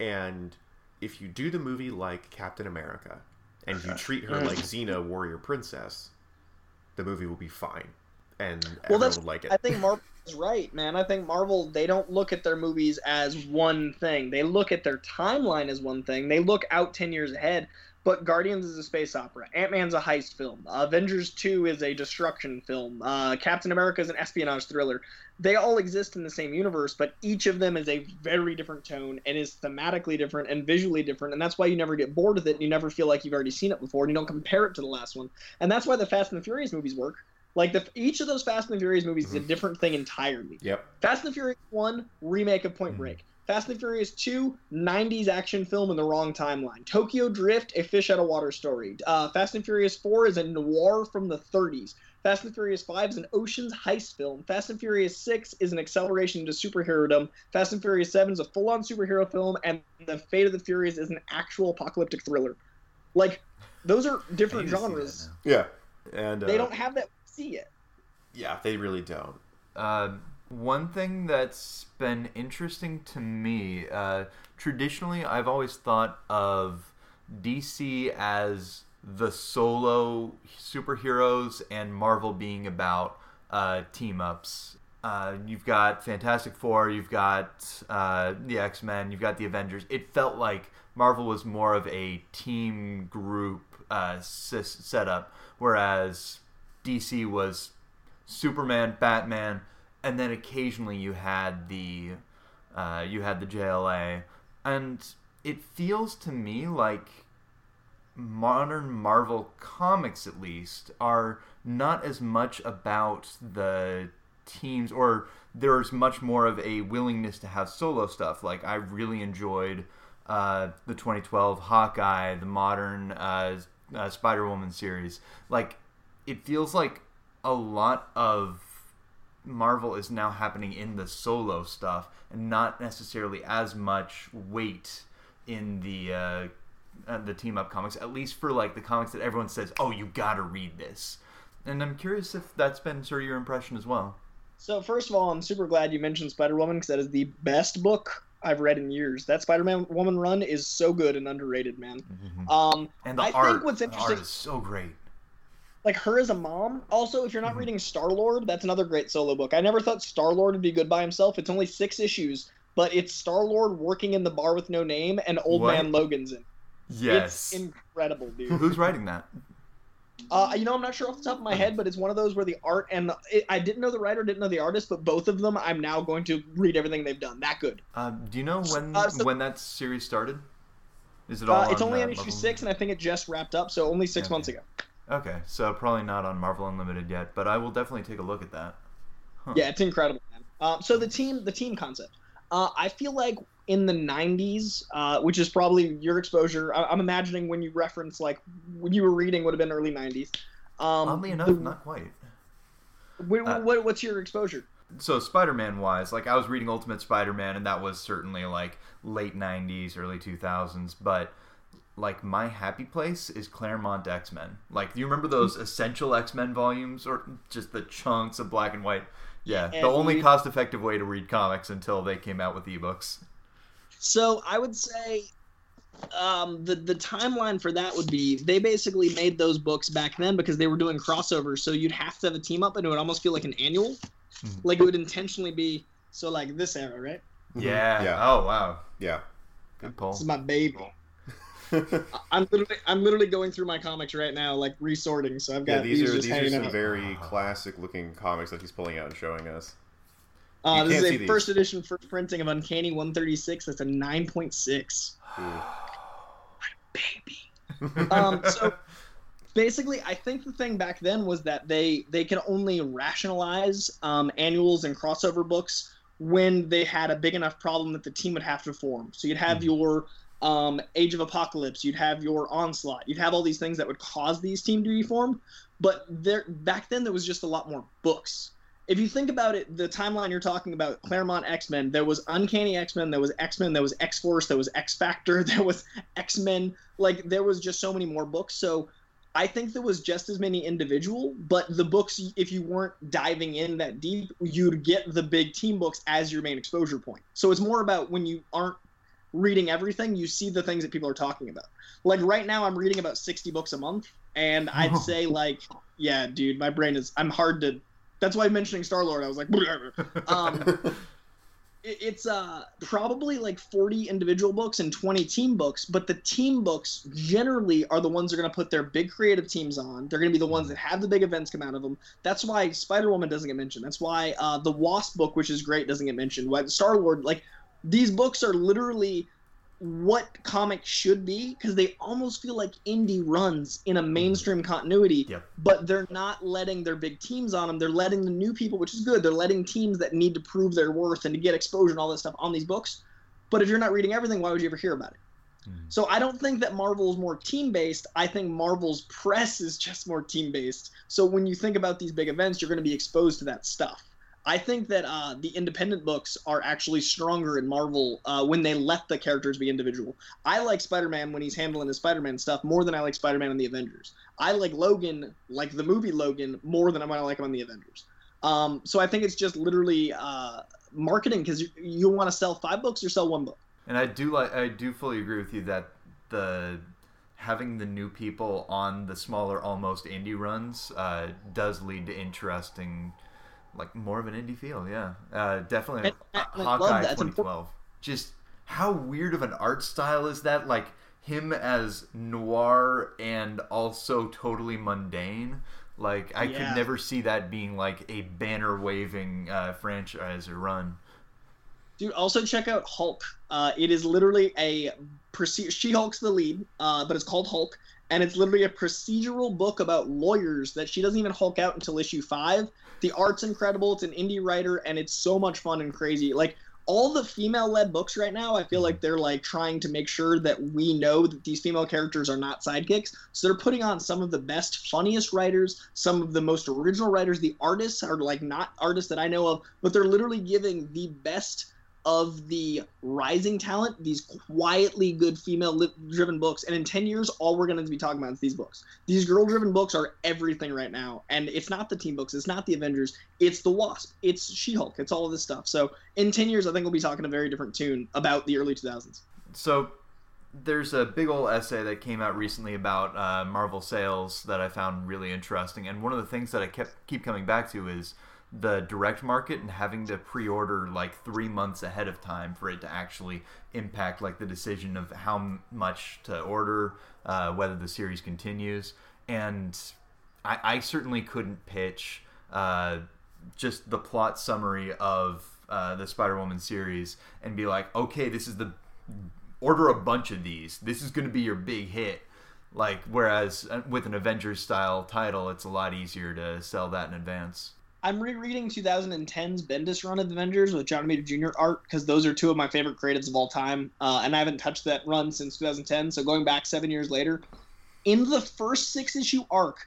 and if you do the movie like Captain America, and you treat her mm. like Xena, warrior princess, the movie will be fine, and Well, that's will like it. I think Marvel is right, man. I think Marvel they don't look at their movies as one thing. They look at their timeline as one thing. They look out ten years ahead. But Guardians is a space opera. Ant Man's a heist film. Avengers Two is a destruction film. Uh, Captain America is an espionage thriller. They all exist in the same universe, but each of them is a very different tone and is thematically different and visually different. And that's why you never get bored with it. And you never feel like you've already seen it before, and you don't compare it to the last one. And that's why the Fast and the Furious movies work. Like the, each of those Fast and the Furious movies is a different thing entirely. Yep. Fast and the Furious 1, remake of Point Mhm. Break. Fast and the Furious 2, 90s action film in the wrong timeline. Tokyo Drift, a fish out of water story. Uh, Fast and Furious 4 is a noir from the 30s. Fast and Furious 5 is an oceans heist film. Fast and Furious 6 is an acceleration into superherodom. Fast and Furious 7 is a full on superhero film. And The Fate of the Furious is an actual apocalyptic thriller. Like, those are different need to see that genres. Yeah. And uh, They don't have that see yet. Yeah, they really don't. Uh, one thing that's been interesting to me, uh, traditionally, I've always thought of DC as the solo superheroes and Marvel being about uh, team ups. Uh, you've got Fantastic Four, you've got uh, the X Men, you've got the Avengers. It felt like Marvel was more of a team group uh, sys- setup, whereas DC was Superman, Batman, and then occasionally you had the uh, you had the JLA, and it feels to me like modern Marvel comics, at least, are not as much about the teams, or there's much more of a willingness to have solo stuff. Like I really enjoyed uh, the 2012 Hawkeye, the modern uh, uh, Spider Woman series. Like it feels like a lot of Marvel is now happening in the solo stuff, and not necessarily as much weight in the uh, uh, the team up comics. At least for like the comics that everyone says, "Oh, you gotta read this." And I'm curious if that's been sort of your impression as well. So first of all, I'm super glad you mentioned Spider Woman because that is the best book I've read in years. That Spider Man Woman run is so good and underrated, man. Mm-hmm. Um, And the I art, think what's the art interesting, is so great. Like her as a mom. Also, if you're not Mhm. reading Star Lord, that's another great solo book. I never thought Star Lord would be good by himself. It's only six issues, but it's Star Lord working in the bar with no name, and Old What? Man Logan's in. Yes. It's incredible, dude. Who's writing that? Uh, you know, I'm not sure off the top of my head, but it's one of those where the art and the, it, I didn't know the writer, didn't know the artist, but both of them, I'm now going to read everything they've done. That good. Uh, do you know when Uh, so- when that series started? Is it all? Uh, it's on, only uh, on issue Marvel? six, and I think it just wrapped up, so only six Okay. months ago. Okay, so probably not on Marvel Unlimited yet, but I will definitely take a look at that. Huh. Yeah, it's incredible. Man. Um, so the team, the team concept. Uh, I feel like in the '90s, uh, which is probably your exposure. I- I'm imagining when you reference like when you were reading would have been early '90s. Um, Oddly enough, the- not quite. wh- uh, what, what's your exposure? So Spider-Man wise, like I was reading Ultimate Spider-Man, and that was certainly like late '90s, early 2000s. But like my happy place is Claremont X-Men. Like, do you remember those Essential X-Men volumes, or just the chunks of black and white? Yeah, Yeah, the only dude. cost-effective way to read comics until they came out with ebooks. So I would say um, the the timeline for that would be they basically made those books back then because they were doing crossovers. So you'd have to have a team up, and it would almost feel like an annual. Mhm. Like it would intentionally be so like this era, right? Yeah. Yeah. Oh wow. Yeah. Good pull. This is my baby. I'm literally I'm literally going through my comics right now, like resorting. So I've yeah, got these these, are these are some out. very classic looking comics that he's pulling out and showing us. Uh, this is a these. first edition first printing of Uncanny 136. That's a 9.6. Ooh. Baby. Um, so basically, I think the thing back then was that they they could only rationalize um, annuals and crossover books when they had a big enough problem that the team would have to form. So you'd have Mhm. your um, Age of Apocalypse, you'd have your Onslaught, you'd have all these things that would cause these teams to be formed. But there back then there was just a lot more books. If you think about it, the timeline you're talking about, Claremont X Men, there was Uncanny X Men, there was X Men, there was X Force, there was X Factor, there was X Men. Like there was just so many more books. So I think there was just as many individual, but the books, if you weren't diving in that deep, you'd get the big team books as your main exposure point. So it's more about when you aren't reading everything, you see the things that people are talking about. Like right now, I'm reading about 60 books a month, and I'd say like, yeah, dude, my brain is. I'm hard to. That's why mentioning Star Lord, I was like, um, it- it's uh probably like 40 individual books and 20 team books but the team books generally are the ones that are going to put their big creative teams on they're going to be the ones that have the big events come out of them that's why spider-woman doesn't get mentioned that's why uh, the wasp book which is great doesn't get mentioned why star lord like these books are literally what comics should be because they almost feel like indie runs in a mainstream continuity Yep. but they're not letting their big teams on them. They're letting the new people, which is good. They're letting teams that need to prove their worth and to get exposure and all that stuff on these books. But if you're not reading everything, why would you ever hear about it? Mhm. So I don't think that Marvel is more team based. I think Marvel's press is just more team based. So when you think about these big events, you're going to be exposed to that stuff. I think that uh, the independent books are actually stronger in Marvel uh, when they let the characters be individual. I like Spider-Man when he's handling his Spider-Man stuff more than I like Spider-Man in the Avengers. I like Logan, like the movie Logan, more than I like him on the Avengers. Um, so I think it's just literally uh, marketing because you, you want to sell five books or sell one book. And I do like I do fully agree with you that the having the new people on the smaller almost indie runs uh, does lead to interesting like more of an indie feel yeah uh, definitely And- Hawkeye that. 2012 just how weird of an art style is that like him as noir and also totally mundane. Like I Yeah. could never see that being like a banner waving uh, franchise or run. Dude, also check out Hulk. Uh, it is literally a proce- She Hulk's the lead, uh, but it's called Hulk, and it's literally a procedural book about lawyers that she doesn't even Hulk out until issue five. The art's incredible. It's an indie writer, and it's so much fun and crazy. Like all the female-led books right now, I feel like they're like trying to make sure that we know that these female characters are not sidekicks. So they're putting on some of the best, funniest writers, some of the most original writers. The artists are like not artists that I know of, but they're literally giving the best of the rising talent these quietly good female driven books and in 10 years all we're going to be talking about is these books. These girl driven books are everything right now and it's not the team books it's not the avengers it's the wasp it's she-hulk it's all of this stuff. So in 10 years i think we'll be talking a very different tune about the early 2000s So there's a big old essay that came out recently about uh, Marvel sales that I found really interesting, and one of the things that I kept keep coming back to is the direct market and having to pre-order like three months ahead of time for it to actually impact like the decision of how m- much to order, uh, whether the series continues, and I, I certainly couldn't pitch uh, just the plot summary of uh, the Spider-Woman series and be like, okay, this is the order a bunch of these. This is going to be your big hit. Like whereas uh, with an Avengers style title, it's a lot easier to sell that in advance. I'm rereading 2010's bendis run of avengers with john Romita jr art because those are two of my favorite creatives of all time uh, and i haven't touched that run since 2010 so going back seven years later. In the first six issue arc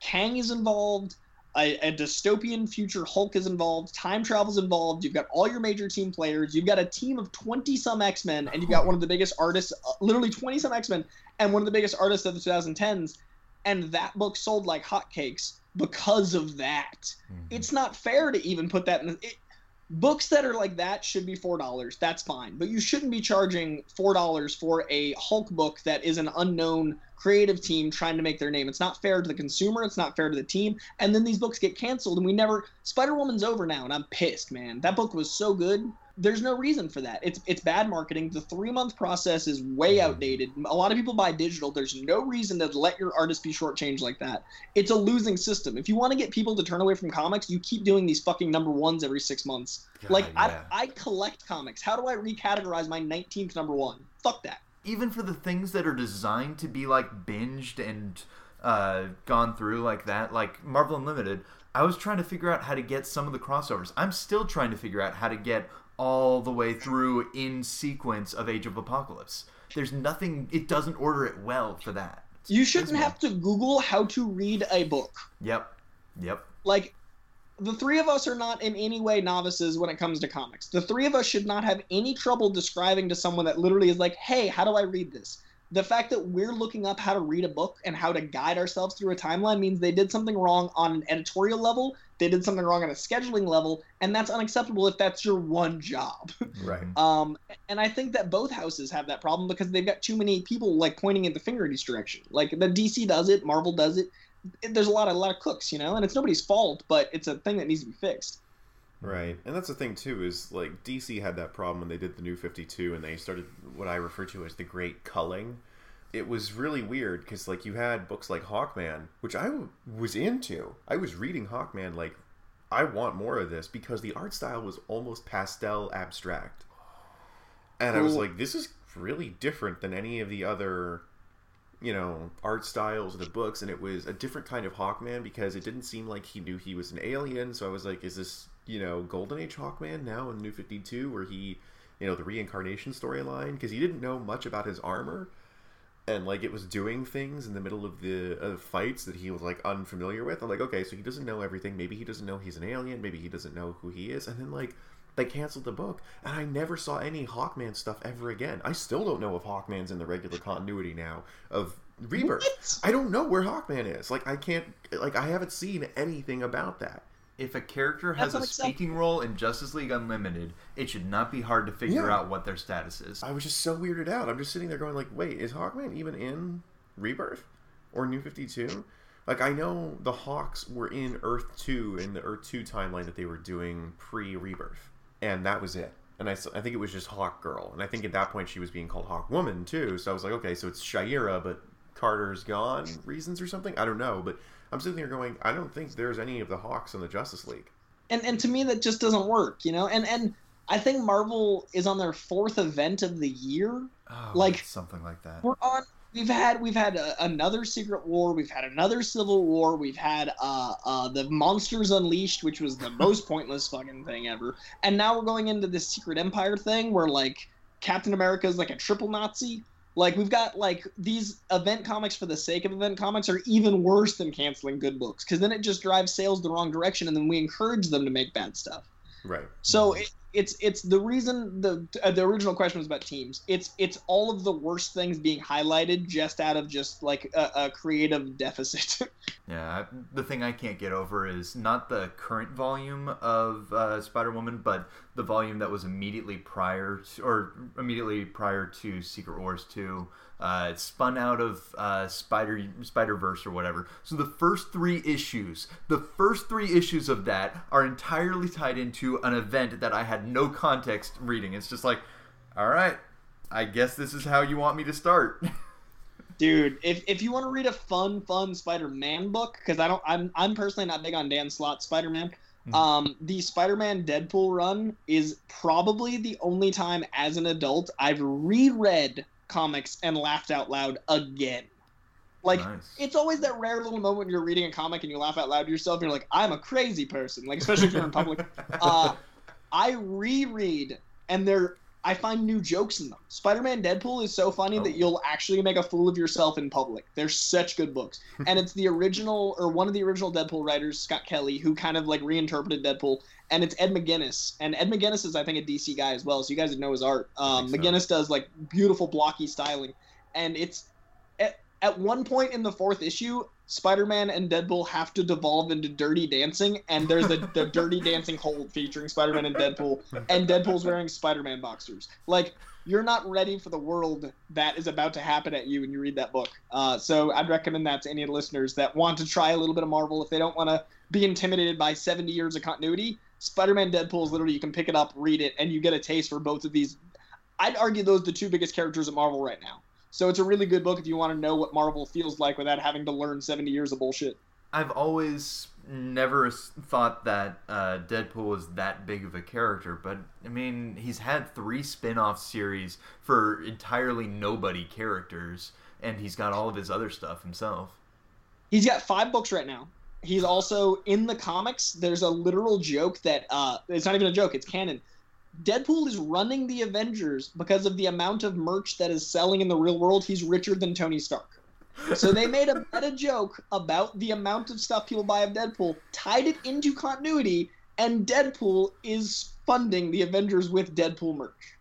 kang is involved a, a dystopian future hulk is involved time travel's involved you've got all your major team players you've got a team of 20 some x-men and you've got one of the biggest artists uh, literally 20 some x-men and one of the biggest artists of the 2010s and that book sold like hotcakes because of that. Mm-hmm. It's not fair to even put that in it, books that are like that should be four dollars. That's fine. But you shouldn't be charging four dollars for a hulk book that is an unknown creative team trying to make their name. It's not fair to the consumer. It's not fair to the team. And then these books get canceled and we never spider-woman's over now and i'm pissed man. That book was so good there's no reason for that it's it's bad marketing the three month process is way outdated a lot of people buy digital there's no reason to let your artist be shortchanged like that it's a losing system. If you want to get people to turn away from comics, you keep doing these fucking number ones every six months. God, like yeah. I, I collect comics. How do I recategorize my 19th number one? Fuck that. even for the things that are designed to be like binged and uh, gone through like that, like Marvel Unlimited, I was trying to figure out how to get some of the crossovers. I'm still trying to figure out how to get all the way through in sequence of Age of Apocalypse. There's nothing. It doesn't order it well for that. You shouldn't have to Google how to read a book. Yep. Yep. Like, the three of us are not in any way novices when it comes to comics. The three of us should not have any trouble describing to someone that literally is like, hey, how do I read this? The fact that we're looking up how to read a book and how to guide ourselves through a timeline means they did something wrong on an editorial level, they did something wrong on a scheduling level, and that's unacceptable if that's your one job. Right. Um, and I think that both houses have that problem because they've got too many people like pointing at the finger in each direction. Like the DC does it, Marvel does it. It- There's a lot of a lot of cooks, you know, and it's nobody's fault, but it's a thing that needs to be fixed. Right. And that's the thing too is like DC had that problem when they did the new 52 and they started what I refer to as the great culling. It was really weird because like you had books like Hawkman, which I w- was into. I was reading Hawkman like I want more of this because the art style was almost pastel abstract. And I was like this is really different than any of the other you know, art styles of the books, and it was a different kind of Hawkman because it didn't seem like he knew he was an alien. So I was like, is this, you know, Golden Age Hawkman now in New 52, where he, you know, the reincarnation storyline? Because he didn't know much about his armor, and like it was doing things in the middle of the of fights that he was like unfamiliar with. I'm like, okay, so he doesn't know everything. Maybe he doesn't know he's an alien. Maybe he doesn't know who he is. And then like they canceled the book, and I never saw any Hawkman stuff ever again. I still don't know if Hawkman's in the regular continuity now of Rebirth. What? I don't know where Hawkman is. Like I can't. Like I haven't seen anything about that. If a character has a speaking role in Justice League Unlimited, it should not be hard to figure Yeah. out what their status is. I was just so weirded out. I'm just sitting there going like, wait, is Hawkman even in Rebirth or New 52? Like I know the Hawks were in Earth 2 in the Earth 2 timeline that they were doing pre-Rebirth. And that was it. and I, I think it was just Hawk Girl, and I think at that point she was being called Hawk Woman too. So I was like, okay, so it's Shaira, but Carter's gone reasons or something. I don't know, but I'm sitting here going, I don't think there's any of the Hawks in the Justice League. and and to me that just doesn't work you know and and i think marvel is on their fourth event of the year Oh, Like- something like that. we're on we've had we've had a, another secret war we've had another civil war we've had uh uh the monsters unleashed which was the most pointless fucking thing ever and now we're going into this secret empire thing where like captain america is like a triple nazi like we've got like these event comics for the sake of event comics are even worse than canceling good books because then it just drives sales the wrong direction and then we encourage them to make bad stuff Right. so mm-hmm. it, it's it's the reason the uh, the original question was about teams. It's it's all of the worst things being highlighted just out of just like a, a creative deficit. Yeah, the thing I can't get over is not the current volume of uh, Spider Woman, but the volume that was immediately prior to, or immediately prior to Secret Wars 2. Uh, it spun out of uh, Spider Spider Verse or whatever. So the first three issues, the first three issues of that are entirely tied into an event that I had no context reading. It's just like, all right, I guess this is how you want me to start. Dude, if, if you want to read a fun fun Spider-Man book, because I don't I'm I'm personally not big on Dan Slott Spider-Man. Mhm. Um, the Spider-Man Deadpool run is probably the only time as an adult I've reread comics and laughed out loud again. Like nice. it's always that rare little moment when you're reading a comic and you laugh out loud to yourself and you're like, I'm a crazy person. Like especially if you're in public. Uh, I reread and there I find new jokes in them. Spider-Man Deadpool is so funny Oh. that you'll actually make a fool of yourself in public. They're such good books. and it's the original or one of the original Deadpool writers, Scott Kelly, who kind of like reinterpreted Deadpool. And it's Ed McGuinness. And Ed McGuinness is I think a DC guy as well, so you guys know his art. Um, think so. McGuinness does like beautiful blocky styling. And it's at, one point in the fourth issue, Spider-Man and Deadpool have to devolve into Dirty Dancing, and there's the, the Dirty Dancing hold featuring Spider-Man and Deadpool, and Deadpool's wearing Spider-Man boxers. Like you're not ready for the world that is about to happen at you when you read that book. Uh, so I'd recommend that to any listeners that want to try a little bit of Marvel if they don't want to be intimidated by 70 years of continuity. Spider-Man Deadpool is literally you can pick it up, read it, and you get a taste for both of these. I'd argue those are the two biggest characters at Marvel right now. So it's a really good book if you want to know what Marvel feels like without having to learn 70 years of bullshit. I've always never thought that uh, Deadpool was that big of a character, but I mean, he's had three spin off series for entirely nobody characters, and he's got all of his other stuff himself. He's got five books right now. He's also in the comics. There's a literal joke that uh, it's not even a joke. It's canon. Deadpool is running the Avengers because of the amount of merch that is selling in the real world. He's richer than Tony Stark. So they made a meta joke about the amount of stuff people buy of Deadpool, tied it into continuity, and Deadpool is funding the Avengers with Deadpool merch.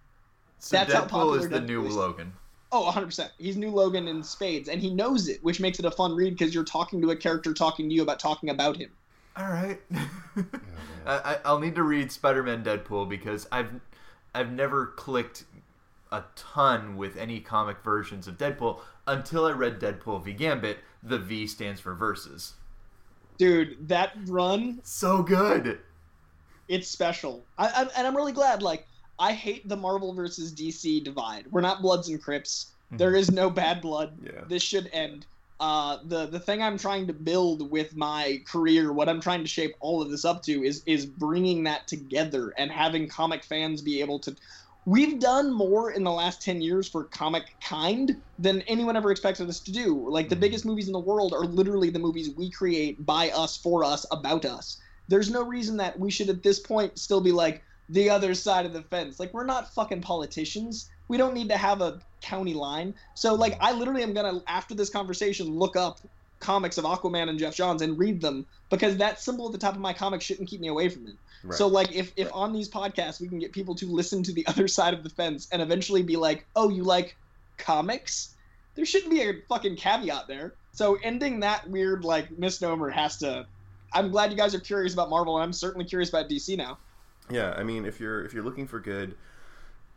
So That's how Deadpool popular is the Deadpool new is. Logan. Oh, 100%. He's new Logan in spades, and he knows it, which makes it a fun read because you're talking to a character talking to you about talking about him. All right. Oh, I, I- I'll need to read Spider-Man Deadpool because I've I've never clicked a ton with any comic versions of Deadpool until I read Deadpool v Gambit. The V stands for versus. Dude, that run, So good. it's special. I, I, and I'm really glad. Like, I hate the Marvel versus DC divide. We're not Bloods and Crips. There mm-hmm. is no bad blood. Yeah. This should end. Uh, the the thing I'm trying to build with my career, what I'm trying to shape all of this up to, is is bringing that together and having comic fans be able to. We've done more in the last ten years for comic kind than anyone ever expected us to do. Like the Mhm. biggest movies in the world are literally the movies we create by us, for us, about us. There's no reason that we should at this point still be like the other side of the fence. Like we're not fucking politicians. We don't need to have a county line. So like I literally am gonna after this conversation look up comics of Aquaman and Geoff Johns and read them because that symbol at the top of my comic shouldn't keep me away from it. Right. So like if if on these podcasts we can get people to listen to the other side of the fence and eventually be like, "Oh, you like comics?" There shouldn't be a fucking caveat there. So ending that weird like misnomer has to I'm glad you guys are curious about Marvel and I'm certainly curious about DC now. Yeah, I mean, if you're if you're looking for good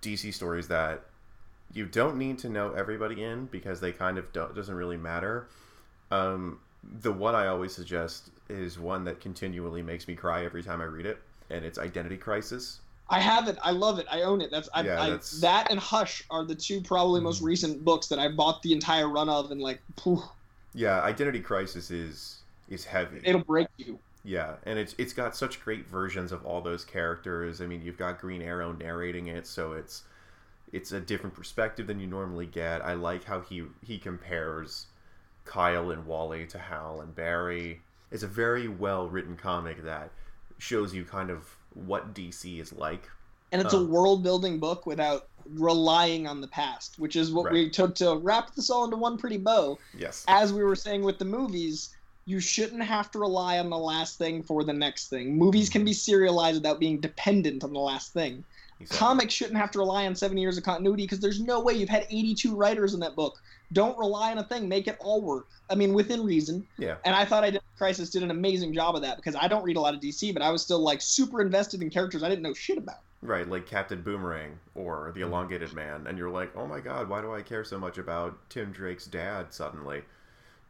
DC stories that you don't need to know everybody in because they kind of don't, doesn't really matter. Um, the one I always suggest is one that continually makes me cry every time I read it, and it's Identity Crisis. I have it. I love it. I own it. That's, I, Yeah, I, that's- that and Hush are the two probably most recent books that I bought the entire run of, and like, phew, Yeah, Identity Crisis is is heavy. it'll break you. Yeah, and it's it's got such great versions of all those characters. I mean, you've got Green Arrow narrating it, so it's it's a different perspective than you normally get. I like how he he compares Kyle and Wally to Hal and Barry. It's a very well written comic that shows you kind of what DC is like. and it's Oh. a um, world building book without relying on the past, which is what we took to wrap this all into one pretty bow. Yes. As we were saying with the movies, you shouldn't have to rely on the last thing for the next thing. Movies can be mm-hmm. serialized without being dependent on the last thing. Exactly. Comics shouldn't have to rely on seven years of continuity because there's no way you've had 82 writers in that book. Don't rely on a thing, make it all work. I mean, within reason. Yeah. And I thought I did Crisis did an amazing job of that because I don't read a lot of DC, but I was still like super invested in characters I didn't know shit about. Right, like Captain Boomerang or the mm-hmm. Elongated Man, and you're like, oh my god, why do I care so much about Tim Drake's dad suddenly?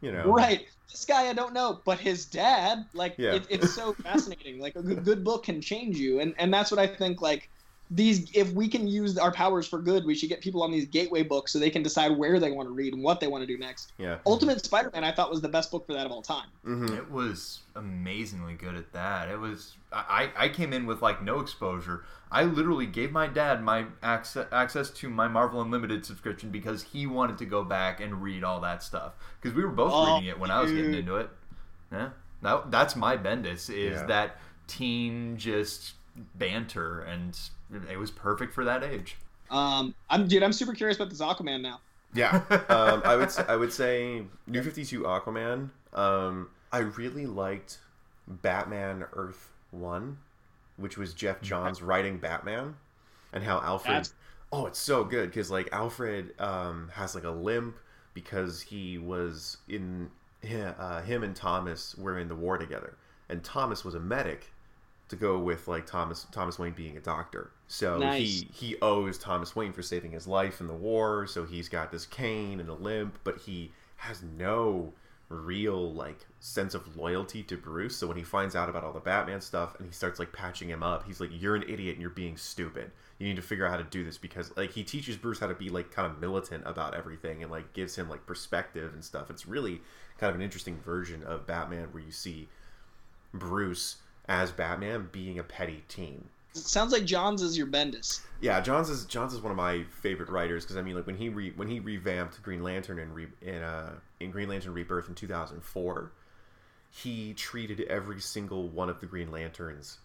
You know, Right. This guy I don't know, but his dad, like, Yeah. it, it's so fascinating. Like, a good, good book can change you, and and that's what I think. Like, these, if we can use our powers for good, we should get people on these gateway books so they can decide where they want to read and what they want to do next. Yeah. Ultimate Spider-Man, I thought was the best book for that of all time. hmm It was amazingly good at that. It was I, I came in with like no exposure. I literally gave my dad my access access to my Marvel Unlimited subscription because he wanted to go back and read all that stuff because we were both Oh, reading it when I was getting into it. Yeah, that, that's my Bendis is Yeah. that teen just banter and it was perfect for that age. Um, I'm dude, I'm super curious about this Aquaman now. Yeah. um, I would say, I would say New Fifty Two Aquaman. Um, I really liked Batman Earth One, which was Geoff Johns writing Batman, and how Alfred. That's- Oh, it's so good because like Alfred um, has like a limp because he was in hi- uh, him and Thomas were in the war together, and Thomas was a medic to go with like Thomas Thomas Wayne being a doctor. So Nice. he he owes Thomas Wayne for saving his life in the war. So he's got this cane and a limp, but he has no real like sense of loyalty to Bruce. So when he finds out about all the Batman stuff and he starts like patching him up, he's like, "You're an idiot and you're being stupid. You need to figure out how to do this because like he teaches Bruce how to be like kind of militant about everything and like gives him like perspective and stuff. It's really kind of an interesting version of Batman where you see Bruce as Batman being a petty teen. It sounds like Johns is your Bendis. Yeah, Johns is Johns is one of my favorite writers because I mean, like when he re, when he revamped Green Lantern in re, in uh in Green Lantern Rebirth in two thousand four, he treated every single one of the Green Lanterns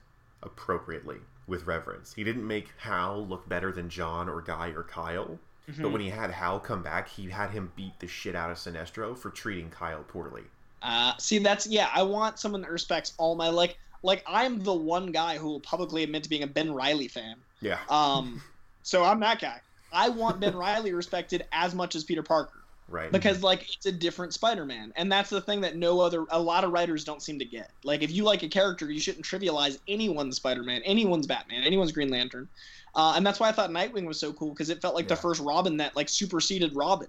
appropriately with reverence. He didn't make Hal look better than John or Guy or Kyle. But when he had Hal come back, he had him beat the shit out of Sinestro for treating Kyle poorly. Uh, see, that's yeah. I want someone that respects all my like. Like I'm the one guy who will publicly admit to being a Ben Riley fan. Yeah. Um, so I'm that guy. I want Ben Riley respected as much as Peter Parker Right. because like it's a different Spider-Man, and that's the thing that no other a lot of writers don't seem to get. Like if you like a character, you shouldn't trivialize anyone's Spider-Man, anyone's Batman, anyone's Green Lantern, uh, and that's why I thought Nightwing was so cool because it felt like the first Robin that like superseded Robin.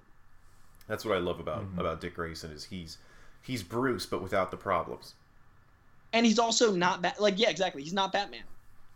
That's what I love about Mhm. about Dick Grayson is he's he's Bruce but without the problems. And he's also not bat like yeah exactly. He's not batman.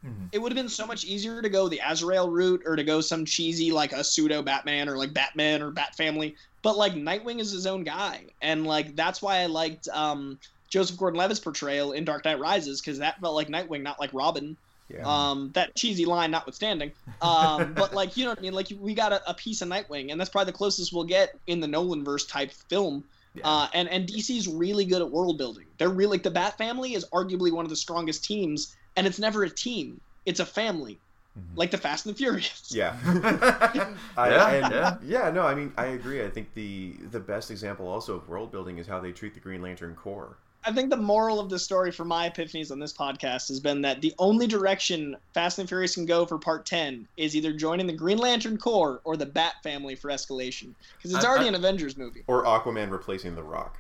Mhm. it would have been so much easier to go the azrael route or to go some cheesy like a pseudo batman or like batman or bat family. But like nightwing is his own guy. And like that's why i liked um joseph gordon-levitt's portrayal in dark knight rises because that felt like nightwing not like robin. Yeah. um that cheesy line notwithstanding. Um but like you know what i mean? Like we got a, a piece of nightwing and that's probably the closest we'll get in the nolan verse type film Yeah. uh, and and DC's really good at world building. They're really like the Bat Family is arguably one of the strongest teams, and it's never a team; it's a family, Mhm. like the Fast and the Furious. yeah. I, yeah, and, yeah. yeah, no, I mean, I agree. I think the the best example also of world building is how they treat the Green Lantern Corps. I think the moral of the story for my epiphanies on this podcast has been that the only direction Fast and Furious can go for Part Ten is either joining the Green Lantern Corps or the Bat Family for escalation, because it's I- already I- an Avengers movie. Or Aquaman replacing The Rock.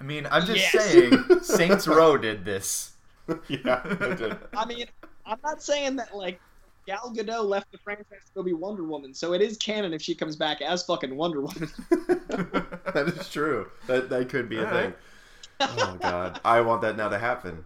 I mean, I'm just Yes. saying, Saints Row did this. yeah, did. I mean, I'm not saying that like Gal Gadot left the franchise to go be Wonder Woman, so it is canon if she comes back as fucking Wonder Woman. that is true. That that could be a All thing. Right. Oh god, I want that now to happen.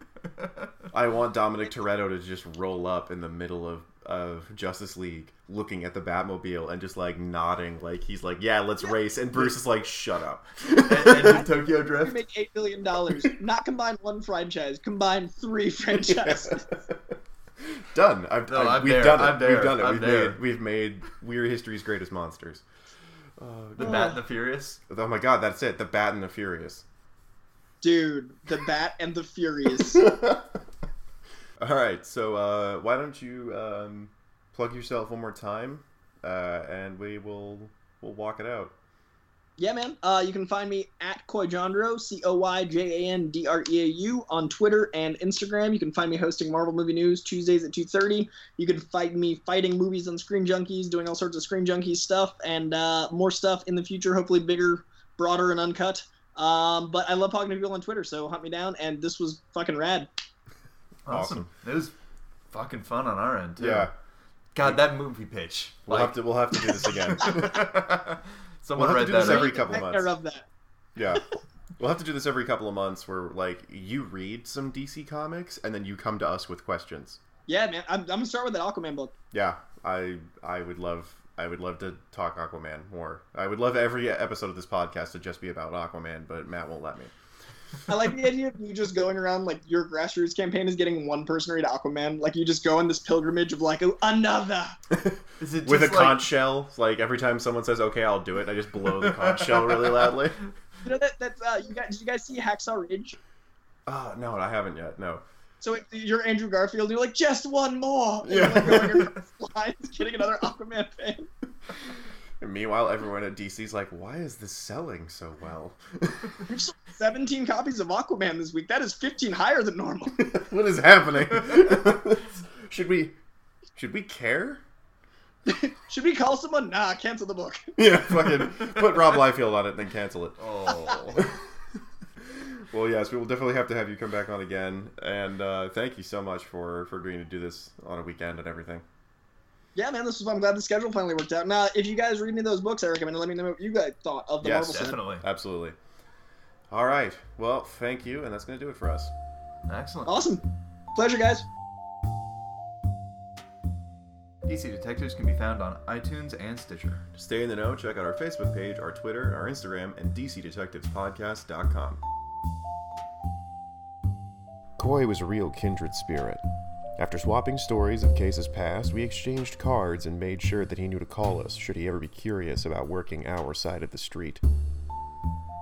I want Dominic Toretto to just roll up in the middle of of Justice League looking at the Batmobile and just like nodding, like he's like, "Yeah, let's race," and Bruce is like, "Shut up." and, and Tokyo We Drift. make eight billion dollars. Not combine one franchise, combine three franchises. done. I've, No, I- I'm we've there, done it. I'm there, We've done it. I'm we've there. made we've made Weird History's greatest monsters. The Bat and the Furious. Oh my god, that's it. The Bat and the Furious. Dude, the Bat and the Furies. All right, so uh, why don't you um, plug yourself one more time, uh, and we will we'll walk it out. Yeah, man. Uh, you can find me at Coyjandreau, C O Y J A N D R E A U, on Twitter and Instagram. You can find me hosting Marvel Movie News Tuesdays at 2.30. You can find me fighting movies on Screen Junkies, doing all sorts of Screen Junkies stuff, and uh, more stuff in the future, hopefully bigger, broader, and uncut. Um, but I love talking to people on Twitter, so hunt me down, and this was fucking rad. Awesome. It was fucking fun on our end too. Yeah, God, that movie pitch. we'll Like, have to we'll have to do this again. someone We'll have read to do that. this every couple of months. of that. yeah, we'll have to do this every couple of months, where like you read some DC comics, and then you come to us with questions. Yeah, man. I'm, I'm gonna start with that Aquaman book. Yeah, I I would love I would love to talk Aquaman more. I would love every episode of this podcast to just be about Aquaman, but Matt won't let me. I like the idea of you just going around like your grassroots campaign is getting one person to read Aquaman. Like you just go on this pilgrimage of like another. Is it With a like- conch shell, like every time someone says "Okay, I'll do it," I just blow the conch shell really loudly. You know that that's uh, you guys. Did you guys see Hacksaw Ridge? Oh no, I haven't yet. No. So it, you're Andrew Garfield. And you're like just one more. And Yeah. You're like going lines, getting another Aquaman fan. And meanwhile, everyone at DC's like, "Why is this selling so well? We've sold 17 copies of Aquaman this week. That is 15 higher than normal. what is happening? should we should we care? Should we call someone? Nah, cancel the book. Yeah, fucking put Rob Liefeld on it, then cancel it. Oh. Well, yes, we will definitely have to have you come back on again, and uh, thank you so much for for agreeing to do this on a weekend and everything. Yeah, man, this was fun. I'm glad the schedule finally worked out. Now, if you guys read any of those books, I recommend let me know what you guys thought of the Yes, Marvel set. Definitely. Absolutely. All right. Well, thank you, and that's going to do it for us. Excellent. Awesome. Pleasure, guys. DC Detectives can be found on iTunes and Stitcher. To stay in the know, check out our Facebook page, our Twitter, our Instagram, and DCDetectivespodcast.com. Coy was a real kindred spirit. After swapping stories of cases past, we exchanged cards and made sure that he knew to call us should he ever be curious about working our side of the street.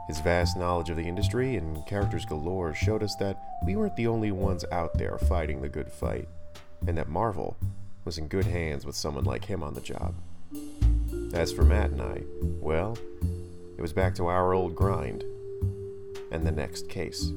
His vast knowledge of the industry and characters galore showed us that we weren't the only ones out there fighting the good fight, and that Marvel was in good hands with someone like him on the job. As for Matt and I, well, it was back to our old grind and the next case.